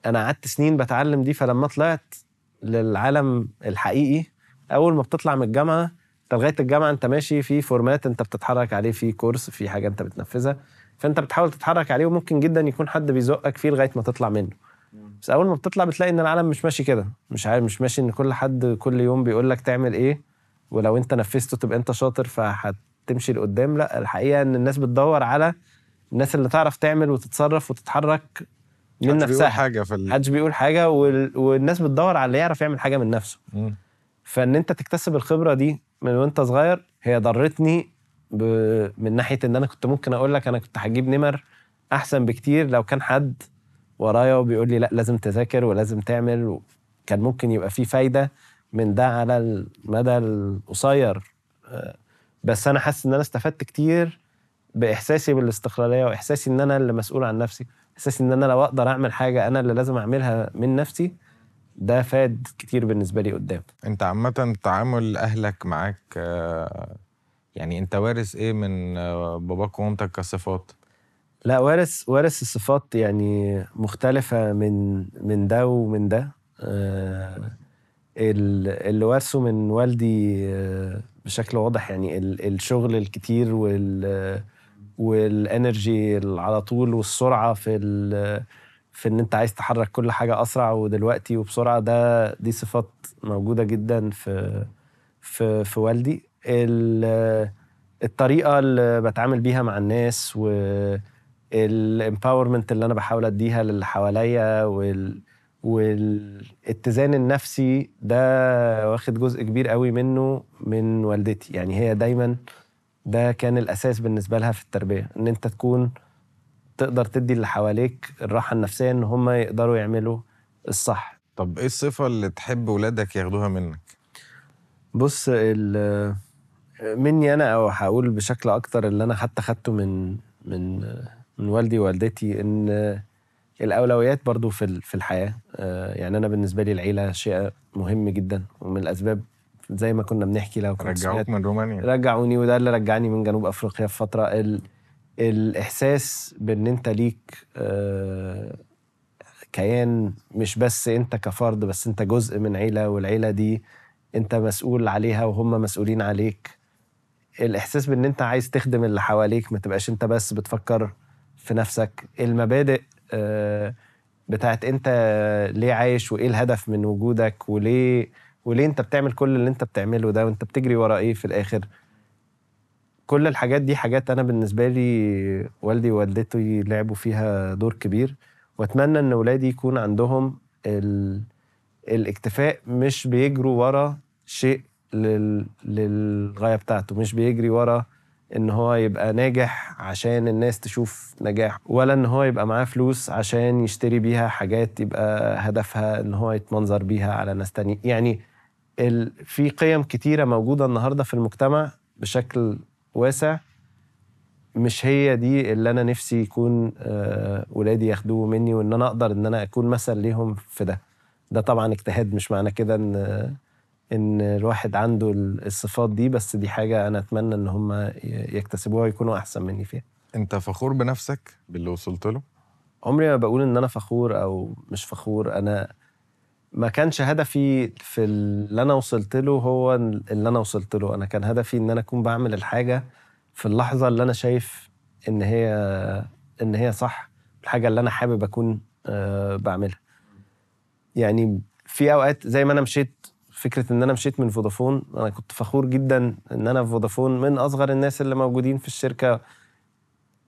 أنا قعدت سنين بتعلم دي فلما طلعت للعالم الحقيقي أول ما بتطلع من الجامعة أنت لغاية الجامعة أنت ماشي في format أنت بتتحرك عليه في course في حاجة أنت بتنفذها فأنت بتحاول تتحرك عليه وممكن جدا يكون حد بيزقك فيه لغاية ما تطلع منه. بس أول ما بتطلع بتلاقي إن العالم مش ماشي كده مش عارف مش ماشي إن كل حد كل يوم بيقول لك تعمل إيه ولو أنت نفذته تبقى أنت شاطر فهتمشي لقدام. لأ الحقيقة إن الناس بتدور على الناس اللي تعرف تعمل وتتصرف وتتحرك من محدش بيقول نفسها. حاجة في ال... محدش بيقول حاجة وال... والناس بتدور على اللي يعرف يعمل حاجة من نفسه. مم. فإن أنت تكتسب الخبرة دي من وأنت صغير هي ضرتني ب... من ناحية إن أنا كنت ممكن أقول لك أنا كنت هجيب نمر أحسن بكتير لو كان حد ورايا وبيقول لي لا لازم تذاكر ولازم تعمل و... كان ممكن يبقى في فايدة من ده على المدى القصير. بس أنا حاسس إن أنا استفدت كتير بإحساسي بالاستقلالية وإحساسي إن أنا اللي مسؤول عن نفسي. احساسي إن أنا لو أقدر أعمل حاجة أنا اللي لازم أعملها من نفسي ده فاد كتير بالنسبة لي قدام. أنت عامة تعامل أهلك معاك يعني أنت وارث إيه من باباك ومامتك كصفات؟ لا وارث وارث الصفات يعني مختلفة من من ده ومن ده. آه، ال- اللي وارثه من والدي آه، بشكل واضح يعني ال- الشغل الكتير وال والانرجي على طول والسرعة في في إن أنت عايز تحرك كل حاجة أسرع ودلوقتي وبسرعة ده دي صفات موجودة جدا في في في والدي. ال- الطريقة اللي بتعامل بيها مع الناس و الامباورمنت اللي أنا بحاول أديها للي حواليا وال والاتزان النفسي ده واخد جزء كبير قوي منه من والدتي. يعني هي دايما ده كان الأساس بالنسبة لها في التربية إن أنت تكون تقدر تدي اللي حواليك الراحة النفسية إن هم يقدروا يعملوا الصح. طب إيه الصفة اللي تحب ولادك ياخدوها منك؟ بص ال- مني أنا أو هقول بشكل أكتر اللي أنا حتى خدته من من من والدي ووالدتي إن الأولويات برضو في في الحياة. آه، يعني أنا بالنسبة لي العيلة شيء مهم جدا ومن الأسباب زي ما كنا بنحكي لو كنت رجعوك من رومانيا. رجعوني وده اللي رجعني من جنوب أفريقيا في فترة. ال... الإحساس بإن أنت ليك آه، كيان مش بس أنت كفرد بس أنت جزء من عيلة والعيلة دي أنت مسؤول عليها وهم مسؤولين عليك. الإحساس بإن أنت عايز تخدم اللي حواليك ما تبقاش أنت بس بتفكر في نفسك. المبادئ آه، بتاعت أنت ليه عايش وإيه الهدف من وجودك وليه وليه انت بتعمل كل اللي انت بتعمله ده وانت بتجري ورا إيه في الآخر كل الحاجات دي حاجات أنا بالنسبة لي والدي ووالدتي لعبوا فيها دور كبير وأتمنى إن ولادي يكون عندهم ال... الاكتفاء مش بيجروا ورا شيء لل... للغاية بتاعته مش بيجري ورا إن هو يبقى ناجح عشان الناس تشوف نجاح ولا إن هو يبقى معاه فلوس عشان يشتري بيها حاجات يبقى هدفها إن هو يتمنظر بيها على ناس تانية يعني. في قيم كتيرة موجودة النهارده في المجتمع بشكل واسع. مش هي دي اللي أنا نفسي يكون آه، ولادي ياخدوه مني وإن أنا أقدر إن أنا أكون مثل ليهم في ده. ده طبعا اجتهاد مش معنى كده إن إن الواحد عنده الصفات دي بس دي حاجة أنا أتمنى إن هم يكتسبوها ويكونوا أحسن مني فيها. أنت فخور بنفسك باللي وصلت له؟ عمري ما بقول إن أنا فخور أو مش فخور. أنا ما كانش هدفي في اللي أنا وصلت له هو اللي أنا وصلت له. أنا كان هدفي إن أنا أكون بعمل الحاجة في اللحظة اللي أنا شايف إن هي إن هي صح الحاجة اللي أنا حابب أكون آه، بعملها. يعني في أوقات زي ما أنا مشيت فكرة إن أنا مشيت من فودافون أنا كنت فخور جدا إن أنا في فودافون من أصغر الناس اللي موجودين في الشركة.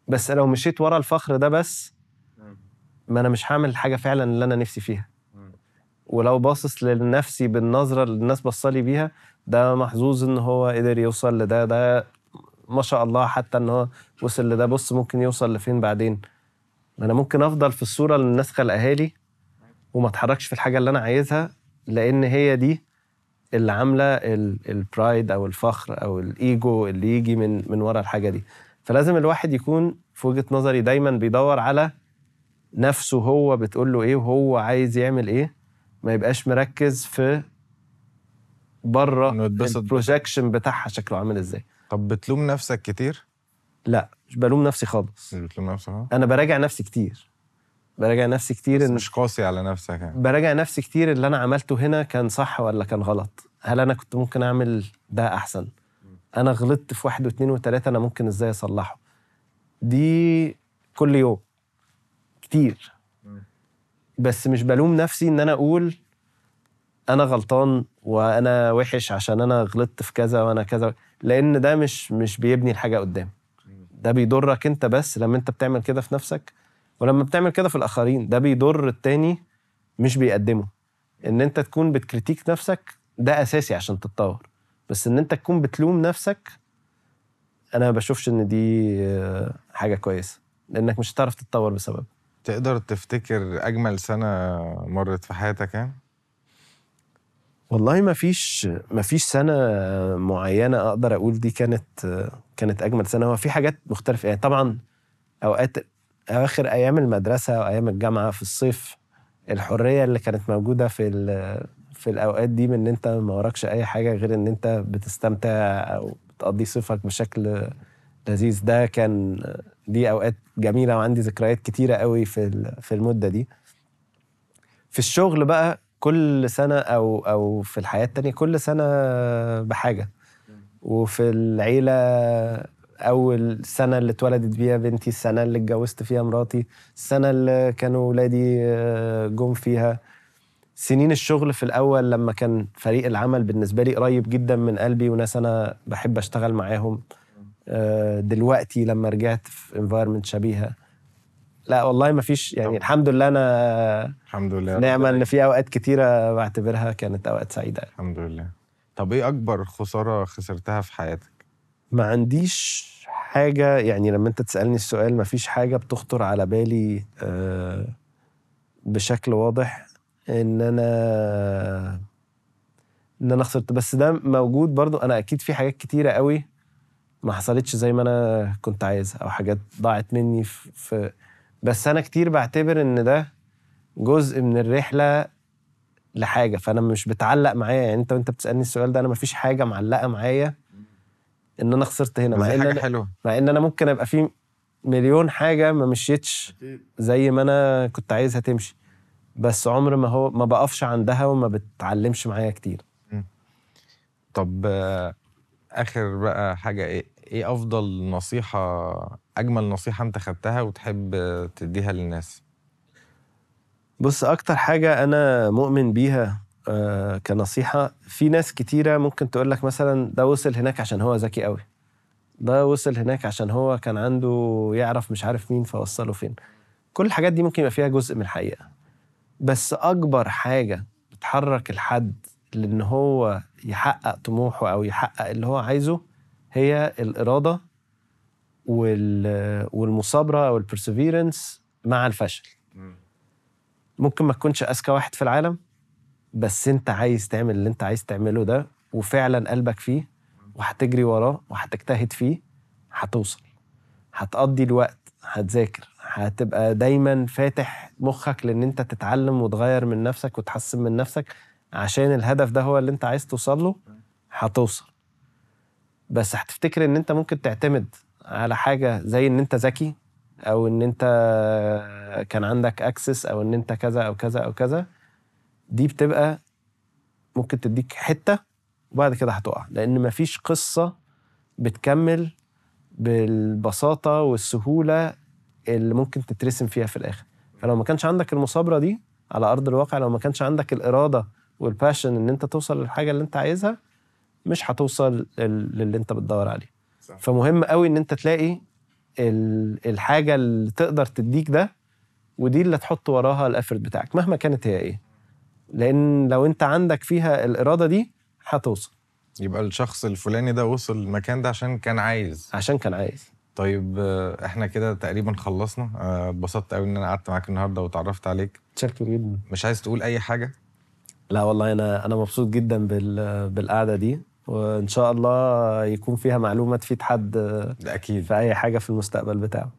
بس لو مشيت ورا الفخر ده بس ما أنا مش هعمل الحاجة فعلا اللي أنا نفسي فيها. ولو باصص لنفسي بالنظرة اللي الناس بصلي بيها ده محظوظ إن هو قدر يوصل لده. ده ما شاء الله حتى إن هو وصل لده. بص ممكن يوصل لفين بعدين؟ ما أنا ممكن أفضل في الصورة اللي الناس خلقها لي وما أتحركش في الحاجة اللي أنا عايزها لأن هي دي اللي عاملة ال- البرايد أو الفخر أو الإيجو اللي يجي من من ورا الحاجة دي. فلازم الواحد يكون في وجهة نظري دايما بيدور على نفسه هو بتقول له إيه وهو عايز يعمل إيه. ما يبقاش مركز في بره. البروجكشن بتاعها شكله عامل إزاي. طب بتلوم نفسك كتير؟ لا مش بلوم نفسي خالص. مش بتلوم نفسك ها؟ أنا براجع نفسي كتير. براجع نفسي كتير بس إن مش قاسي على نفسك يعني. براجع نفسي كتير اللي أنا عملته هنا كان صح ولا كان غلط. هل أنا كنت ممكن أعمل ده أحسن؟ أنا غلطت في واحد واثنين وثلاثة أنا ممكن إزاي أصلحه؟ دي كل يوم. كتير. بس مش بلوم نفسي إن أنا أقول أنا غلطان وأنا وحش عشان أنا غلطت في كذا وأنا كذا لأن ده مش مش بيبني الحاجة قدام. ده بيضرك أنت بس لما أنت بتعمل كده في نفسك ولما بتعمل كده في الآخرين ده بيضر التاني مش بيقدمه. إن أنت تكون بتكريتيك نفسك ده أساسي عشان تتطور. بس إن أنت تكون بتلوم نفسك أنا ما بشوفش إن دي آه، حاجة كويسة لأنك مش هتعرف تتطور بسبب تقدر تفتكر أجمل سنة مرت في حياتك يعني؟ والله ما فيش ما فيش سنة معينة أقدر أقول دي كانت كانت أجمل سنة. هو في حاجات مختلفة. يعني طبعا أوقات اواخر أيام المدرسة أو أيام الجامعة في الصيف الحرية اللي كانت موجودة في في الأوقات دي من إن أنت ما وراكش أي حاجة غير إن أنت بتستمتع أو بتقضي صيفك بشكل لذيذ. ده كان دي أوقات جميلة وعندي ذكريات كتيرة قوي في في المدة دي. في الشغل بقى كل سنة أو أو في الحياة التانية كل سنة بحاجة. وفي العيلة أول سنة اللي اتولدت بيها بنتي السنة اللي اتجوزت فيها مراتي السنة اللي كانوا ولادي آه، جم فيها. سنين الشغل في الأول لما كان فريق العمل بالنسبة لي قريب جدا من قلبي وناس أنا بحب أشتغل معاهم. دلوقتي لما رجعت في انفايرمنت شبيهة. لا والله ما فيش يعني. الحمد لله أنا الحمد لله. نعمة إن في أوقات كتيرة بعتبرها كانت أوقات سعيدة. الحمد لله. طب إيه أكبر خسارة خسرتها في حياتك؟ ما عنديش حاجة يعني لما أنت تسألني السؤال ما فيش حاجة بتخطر على بالي آه، بشكل واضح إن أنا إن أنا خسرت. بس ده موجود برضو. أنا أكيد في حاجات كتيرة قوي ما حصلتش زي ما أنا كنت عايزها أو حاجات ضاعت مني في, بس أنا كتير بعتبر إن ده جزء من الرحلة لحاجة فأنا مش بتعلق معايا. يعني أنت وأنت بتسألني السؤال ده أنا ما فيش حاجة معلقة معايا إن أنا خسرت هنا مع إن حاجة أنا حلوة. مع إن أنا ممكن أبقى في مليون حاجة ما مشيتش زي ما أنا كنت عايزها تمشي. بس عمر ما هو ما بقفش عندها وما بتعلمش معايا كتير. طب آخر بقى حاجة إيه إيه أفضل نصيحة أجمل نصيحة أنت خدتها وتحب تديها للناس؟ بص أكتر حاجة أنا مؤمن بيها آه، كنصيحة في ناس كتيرة ممكن تقول لك مثلا ده وصل هناك عشان هو ذكي قوي ده وصل هناك عشان هو كان عنده يعرف مش عارف مين فوصله فين. كل الحاجات دي ممكن يبقى فيها جزء من الحقيقة. بس أكبر حاجة بتحرك الحد لأن هو يحقق طموحه أو يحقق اللي هو عايزه هي الإرادة وال- والمثابره أو البرسيفيرنس مع الفشل. ممكن ما تكونش أذكى واحد في العالم بس أنت عايز تعمل اللي أنت عايز تعمله ده وفعلا قلبك فيه وهتجري وراه وهتجتهد فيه هتوصل. هتقضي الوقت هتذاكر. هتبقى دايما فاتح مخك لأن أنت تتعلم وتغير من نفسك وتحسن من نفسك عشان الهدف ده هو اللي انت عايز توصل له هتوصل. بس هتفتكر ان انت ممكن تعتمد على حاجة زي ان انت ذكي أو ان انت كان عندك اكسس أو ان انت كذا أو كذا أو كذا. دي بتبقى ممكن تديك حتة وبعد كده هتقع. لأن مفيش قصة بتكمل بالبساطة والسهولة اللي ممكن تترسم فيها في الآخر. فلو ما كانش عندك المثابرة دي على أرض الواقع لو ما كانش عندك الإرادة والباشن إن أنت توصل للحاجة اللي أنت عايزها مش هتوصل لل- للي أنت بتدور عليه. صح. فمهم قوي إن أنت تلاقي ال- الحاجة اللي تقدر تديك ده ودي اللي تحط وراها الافرت بتاعك مهما كانت هي إيه. لأن لو أنت عندك فيها الإرادة دي هتوصل. يبقى الشخص الفلاني ده وصل المكان ده عشان كان عايز. عشان كان عايز. طيب إحنا كده تقريبا خلصنا. اتبسطت قوي إن أنا قعدت معاك النهارده وتعرفت عليك. شكرا جدا. مش عايز تقول أي حاجة؟ لا والله أنا أنا مبسوط جدا بال بالقعدة دي وإن شاء الله يكون فيها معلومه تفيد حد ده أكيد. في أي حاجة في المستقبل بتاعه.